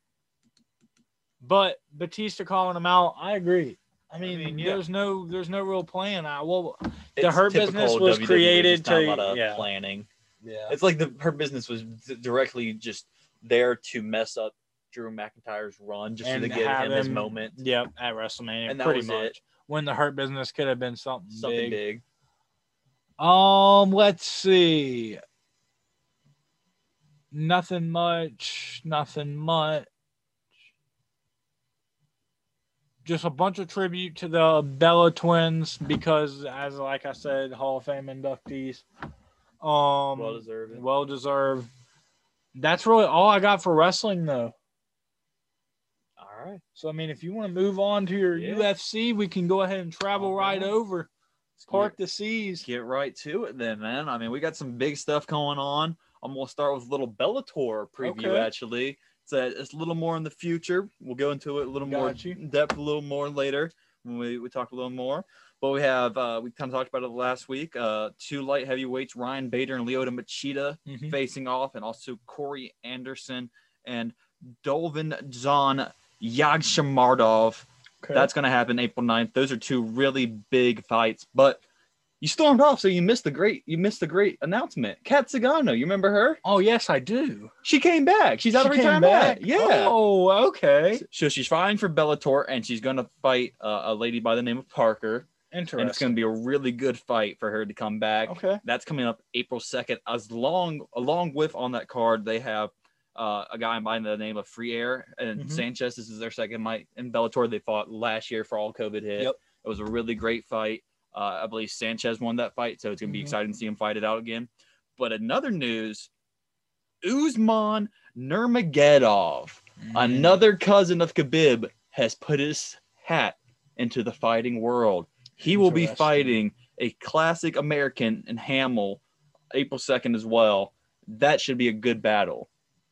But Batista calling him out, I agree. I mean, mean, yeah. there's no there's no real plan. I well, It's Hurt typical Business was WWE, created just not a to- lot of yeah. planning. yeah, It's like the Hurt Business was directly just there to mess up Drew McIntyre's run, just And to give have him his moment, Yep, at WrestleMania, And that pretty was much. it. When the Hurt Business could have been something, something big. big. Um, let's see. Nothing much. Nothing much. Just a bunch of tribute to the Bella twins because, as like I said, Hall of Fame inductees. Um, Well deserved. well deserved. That's really all I got for wrestling, though. All right. So I mean, if you want to move on to your Yeah. UFC, we can go ahead and travel right right. over. Park the seas. Get right to it then, man. I mean, we got some big stuff going on. I'm gonna start with a little Bellator preview. Okay. Actually, it's a, it's a little more in the future. We'll go into it a little more you. in depth, a little more later when we, we talk a little more. But we have uh, we kind of talked about it last week. Uh, two light heavyweights, Ryan Bader and Lyoto Machida, Mhm. facing off, and also Corey Anderson and Dolvin Zahn Yagshimuradov. Okay. That's going to happen April 9th. Those are two really big fights, but you stormed off, so you missed the great you missed the great announcement. Cat Zingano, you remember her? oh yes, I do. She came back. She's out of She came retirement. back? Yeah. Oh, okay. So she's fighting for Bellator, and she's going to fight uh, a lady by the name of Parker, Interesting. and it's going to be a really good fight for her to come back. okay. That's coming up April 2nd. As long along with on that card, they have uh, a guy by the name of Freire and Mhm. Sanchez. This is their second fight in Bellator. They fought last year for all COVID hit. Yep. It was a really great fight. Uh, I believe Sanchez won that fight, so it's gonna be Mhm. exciting to see him fight it out again. But another news: Usman Nurmagomedov, Mm. another cousin of Khabib, has put his hat into the fighting world. He will be fighting a classic American in Hamill April 2nd as well. That should be a good battle.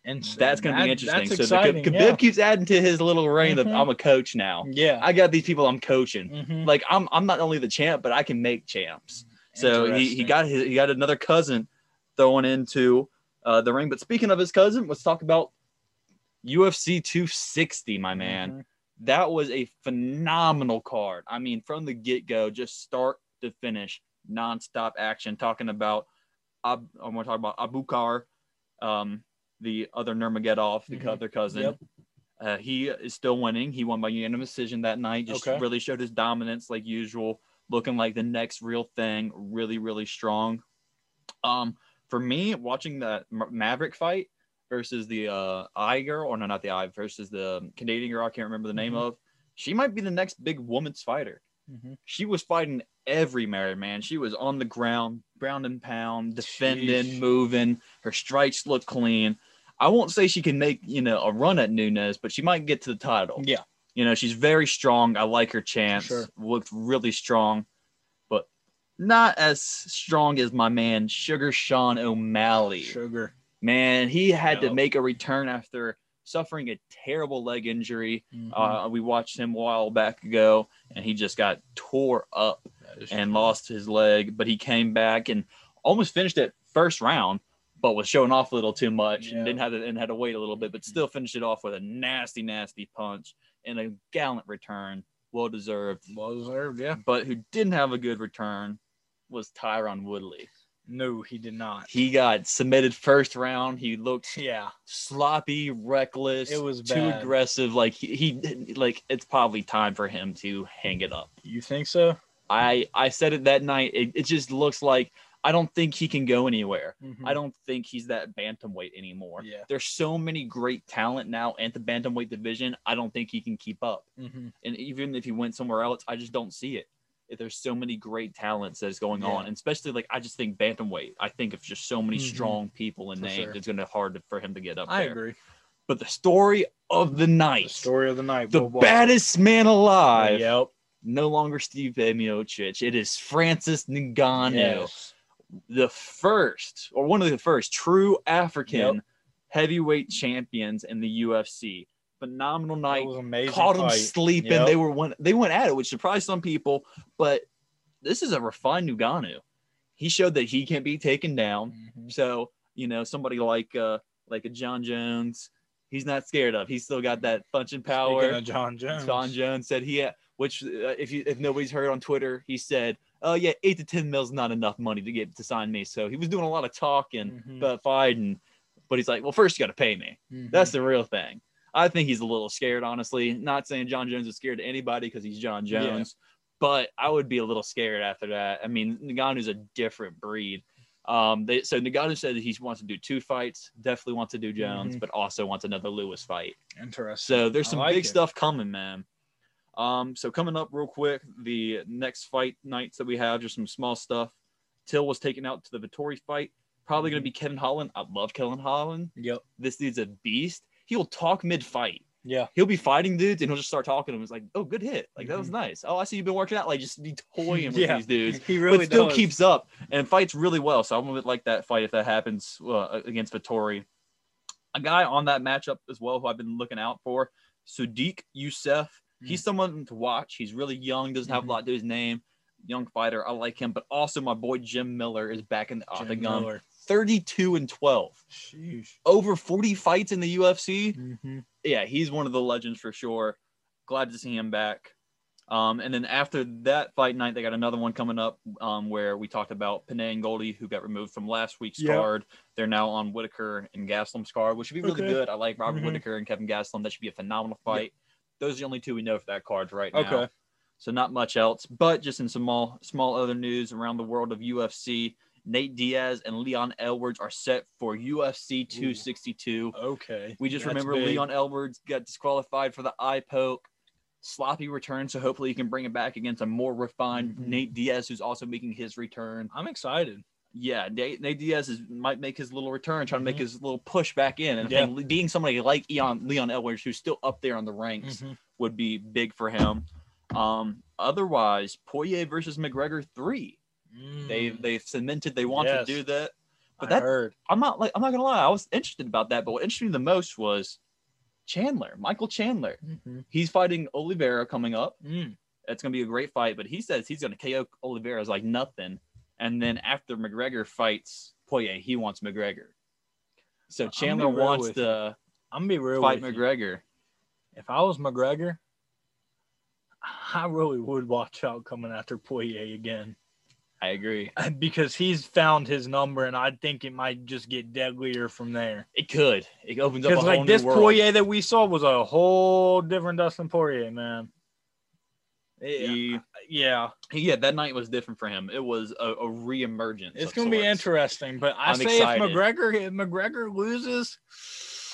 And That's going to be that- interesting. That's so exciting. the, Khabib yeah. keeps adding to his little reign of Mhm. I'm a coach now. yeah. I got these people I'm coaching. Mhm. Like I'm I'm not only the champ, but I can make champs. So he, he got his, he got another cousin thrown into uh, the ring. But speaking of his cousin, let's talk about UFC 260, my man. Mhm. That was a phenomenal card. I mean, from the get go, just start to finish, nonstop action. Talking about, I'm going to talk about Abukar, um, the other Nurmagomedov, the Mhm. other cousin. Yep. Uh, he is still winning. He won by unanimous decision that night. Just Okay. really showed his dominance like usual, looking like the next real thing. Really, really strong. Um, for me, watching that Maverick fight versus the uh, I girl, or no, not the I, versus the Canadian girl, I can't remember the name Mhm. of. She might be the next big woman's fighter. Mhm. She was fighting every married man. She was on the ground, ground and pound, defending, moving. Her strikes looked clean. I won't say she can make you know a run at Nunes, but she might get to the title. Yeah. You know, she's very strong. I like her chance. Sure. Looked really strong, but not as strong as my man Sugar Sean O'Malley. Sugar. Man, he had to make a return after suffering a terrible leg injury. Mhm. Uh, we watched him a while back ago, and he just got tore up and true. lost his leg. But he came back and almost finished it first round, but was showing off a little too much Yeah. and didn't have to and had to wait a little bit, but mm-hmm. still finished it off with a nasty, nasty punch and a gallant return, well deserved. Well deserved. Yeah. But who didn't have a good return was Tyron Woodley. No, he did not. He got submitted first round. He looked Yeah. sloppy, reckless. It was too bad. aggressive. Like he, he like it's probably time for him to hang it up. You think so? I I said it that night. It, it just looks like I don't think he can go anywhere. Mhm. I don't think he's that bantamweight anymore. Yeah. There's so many great talent now at the bantamweight division. I don't think he can keep up. Mhm. And even if he went somewhere else, I just don't see it. If there's so many great talents that's going Yeah. on, and especially like I just think bantamweight. I think if just so many Mhm. strong people For names, sure. it's gonna be hard to- for him to get up I there. agree. But the story of the night, The story of the night. the baddest man alive, Yep. no longer Stipe Miocic. It is Francis Ngannou, Yes. The first or one of the first true African Yep. heavyweight champions in the UFC. Phenomenal night. was amazing. Caught him fight. sleeping. Yep. They were one. They went at it, which surprised some people. But this is a refined Ngannou. He showed that he can be taken down. Mhm. So you know somebody like uh like a Jon Jones, he's not scared of. He's still got that punching power. Jon Jones. Jon Jones said he had, which uh, if you if nobody's heard on Twitter, he said, "Oh yeah, eight to ten mil's not enough money to get to sign me." So he was doing a lot of talking Mhm. about fighting, but he's like, "Well, first you got to pay me. Mhm. That's the real thing." I think he's a little scared, honestly. Not saying Jon Jones is scared to anybody because he's Jon Yeah. Jones, but I would be a little scared after that. I mean, Ngannou's a different breed. Um, they, so Ngannou said that he wants to do two fights. Definitely wants to do Jones, Mhm. but also wants another Lewis fight. interesting. So there's some like big it. stuff coming, man. Um, so coming up real quick, the next fight nights that we have, just some small stuff. Till was taken out to the Vettori fight. Probably going to be Kevin Holland. I love Kevin Holland. Yep. This dude's a beast. He'll talk mid fight. Yeah. He'll be fighting dudes and he'll just start talking to them. It's like, oh, good hit. Like that was Mhm. nice. Oh, I see you've been working out. Like just be toying with Yeah. these dudes. He really but still does. keeps up and fights really well. So I'm gonna like that fight if that happens uh, against Vettori. A guy on that matchup as well who I've been looking out for, Sodiq Yusuff. He's someone to watch. He's really young, doesn't have Mhm. a lot to his name. Young fighter. I like him. But also my boy Jim Miller is back in the Jim octagon. Miller. 32 and 12. Sheesh. Over 40 fights in the UFC Mhm. yeah, he's one of the legends for sure. Glad to see him back. Um, and then after that fight night, they got another one coming up um, where we talked about Panay and Goldie, who got removed from last week's Yeah. card. They're now on Whittaker and Gastelum's card, which should be really Okay. good. I like Robert Mhm. Whittaker and Kevin Gastelum. That should be a phenomenal fight. Those are the only two we know for that card right now. Okay. So not much else, but just in some small, small other news around the world of UFC, Nate Diaz and Leon Edwards are set for UFC 262. Okay. We just That's remember big. Leon Edwards got disqualified for the eye poke. Sloppy return, so hopefully he can bring it back against a more refined Mhm. Nate Diaz, who's also making his return. I'm excited. Yeah, Nate, Nate Diaz is, might make his little return, trying to make Mhm. his little push back in. And I Yeah. think being somebody like Leon, Leon Edwards, who's still up there on the ranks, Mhm. would be big for him. Um, otherwise, Poirier versus McGregor three. They Mm, they've cemented they want Yes. to do that. but I that- heard. I'm not like I'm not gonna lie, I was interested about that, but what interested me the most was Chandler, Michael Chandler. Mhm. He's fighting Oliveira coming up. Mm. It's gonna be a great fight, but he says he's gonna KO Oliveira like nothing. And then after McGregor fights Poirier, he wants McGregor. So Chandler wants to I'm gonna be real fight you. McGregor. If I was McGregor, I really would watch out coming after Poirier again I agree. because he's found his number, and I think it might just get deadlier from there. It could. It opens up a Because like this. Poirier that we saw was a whole different Dustin Poirier, man. Yeah, He- yeah. yeah, that night was different for him. It was a, a reemergence. It's gonna be interesting. But I I'm say excited. if McGregor if McGregor loses,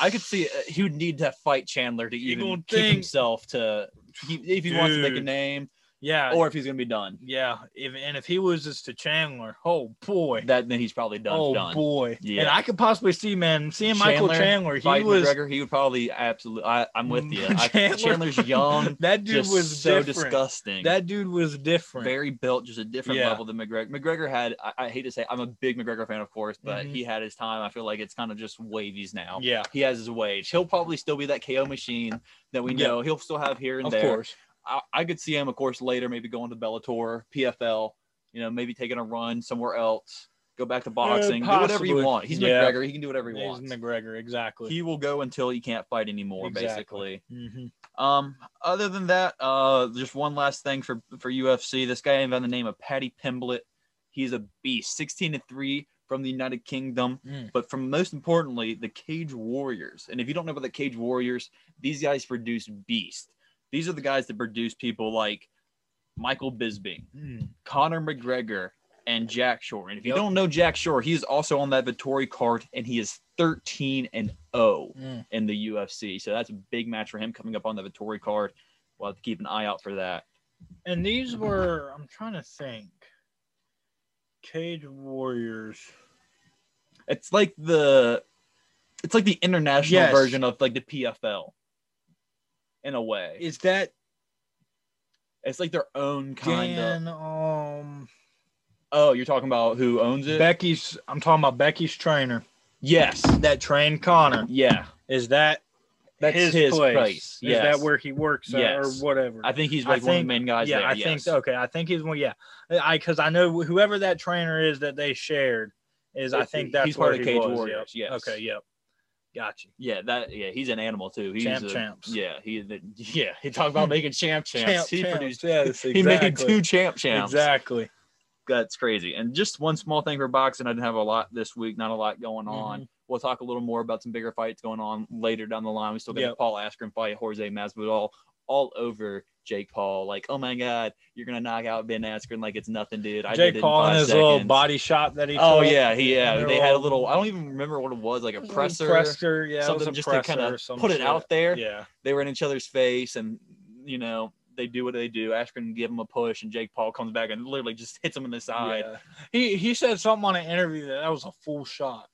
I could see uh, he would need to fight Chandler to even think- himself to he, if he wants to make a name yeah, or if he's gonna be done. yeah. If and if he loses to Chandler, oh boy, That then he's probably done. oh done. boy. Yeah. And I could possibly see, man, seeing Michael Chandler Chandler, he was McGregor, he would probably absolutely. I, I'm with you. I, Chandler- Chandler's young, that dude was so different. disgusting. That dude was different. very built, just a different Yeah. level than McGregor. McGregor had. I, I hate to say, I'm a big McGregor fan, of course, but Mhm. he had his time. I feel like it's kind of just wavies now. yeah, He has his wage. He'll probably still be that KO machine that we Yeah. know. He'll still have here and there. of there. course. I, I could see him, of course, later maybe going to Bellator, PFL, you know, maybe taking a run somewhere else, go back to boxing, do whatever you want. He's Yeah. McGregor; he can do whatever he He's wants. McGregor, exactly. He will go until he can't fight anymore, Exactly. basically. Mhm. Um, other than that, uh, just one last thing for for UFC. This guy by the name of Paddy Pimblett. He's a beast, 16 to three from the United Kingdom. Mm. But from most importantly, the Cage Warriors. And if you don't know about the Cage Warriors, these guys produce beasts. These are the guys that produce people like Michael Bisping, Mm. Conor McGregor, and Jack Shore. And if you Yep. don't know Jack Shore, he is also on that Vettori card, and he is 13 and 0 Mm. in the UFC. So that's a big match for him coming up on the Vettori card. We'll have to keep an eye out for that. And these were, I'm trying to think. Cage Warriors. It's like the it's like the international Yes. version of like the PFL in a way. Is that It's like their own kind of. Um, Oh, you're talking about who owns it? Becky's. I'm talking about Becky's trainer yes. that trained Conor. Yeah. Is that That's his, his place? place, Is that where he works at Yes. or whatever? I think he's I like one of the main guys yeah, there. I yes. think. Okay, I think he's one. Yeah, I because I know whoever that trainer is that they shared is. I It- think that's he's part of he Cage was, Warriors, Yep. yes. Okay. Yep. Got you. Yeah, that yeah, he's an animal too. He's Champ a- champs. Yeah, he yeah, he talked about making champ champs. Champ he champs, produced yes, he made two champ champs. Exactly. That's crazy. And just one small thing for boxing, I didn't have a lot this week, not a lot going on. Mm-hmm. We'll talk a little more about some bigger fights going on later down the line. We still got the Yep. Paul Askren fight, Jorge Masvidal, all over Jake Paul. Like, oh my God, you're gonna knock out Ben Askren like it's nothing, dude. I Jake did it in Paul and his little body shot that he. Oh yeah, he yeah. They they're had a little. I don't even remember what it was, like a mm, presser, presser, yeah, something just to kind of put it shit. out there. Yeah. They were in each other's face, and you know they do what they do. Askren give him a push, and Jake Paul comes back and literally just hits him in the side. Yeah. He he said something on an interview that that was a full shot.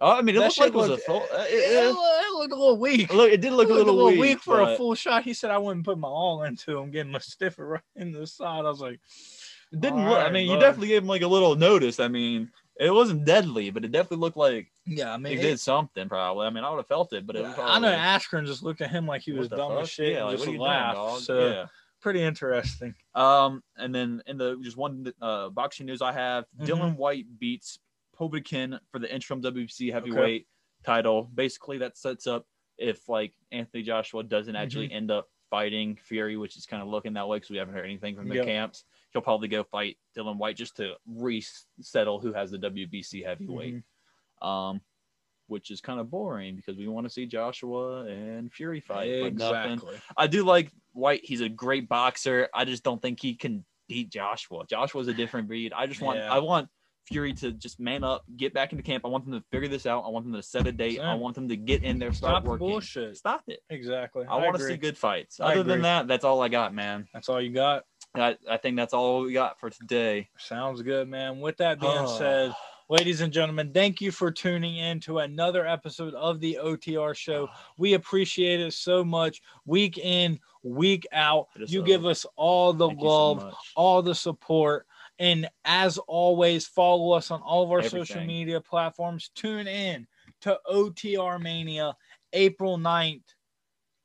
Oh, I mean, it looked like it was a looked- full. uh, It, it- it looked a little weak. it- look, it did look It a little, weak, for a full shot. He said I wouldn't put my all into him, getting my stiffer right in the side. I was like, It didn't look. I right, mean, you definitely gave him like a little notice. I mean, it wasn't deadly, but it definitely looked like yeah, I he mean, did something. Probably. I mean, I would have felt it, but it was. I know probably- Askren just looked at him like he was dumb as shit Yeah, and like, just doing, laughed. so yeah. pretty interesting. Um, and then in the just one uh boxing news I have, Mhm. Dillian Whyte beats Povetkin for the interim WBC heavyweight title. Basically, that sets up if like Anthony Joshua doesn't actually Mm-hmm. end up fighting Fury, which is kind of looking that way because we haven't heard anything from the Yep. camps. He'll probably go fight Dillian Whyte just to resettle who has the WBC heavyweight. Mhm. Um, which is kind of boring because we want to see Joshua and Fury fight. Exactly. I do like Whyte. He's a great boxer. I just don't think he can beat Joshua. Joshua's a different breed. I just want Yeah. I want Fury to just man up, get back into camp. I want them to figure this out. I want them to set a date. I want them to get in there, start Stop working. bullshit. Stop it. Exactly. I, want to see good fights. Other than that, that's all I got, man. That's all you got. I, I think that's all we got for today. Sounds good, man. With that being Oh. said, ladies and gentlemen, thank you for tuning in to another episode of the OTR show. Ah. We appreciate it so much. Week in, week out, you so- give us all the you so love, all the support. And as always, follow us on all of our social media platforms. Tune in to OTR Mania April 9th,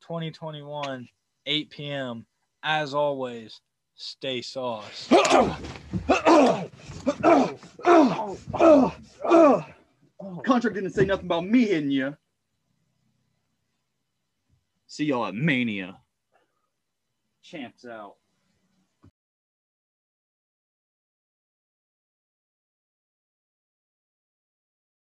2021, 8 p.m. As always, stay sauce. Contract didn't say nothing about me hitting you. See y'all at Mania. Champs out.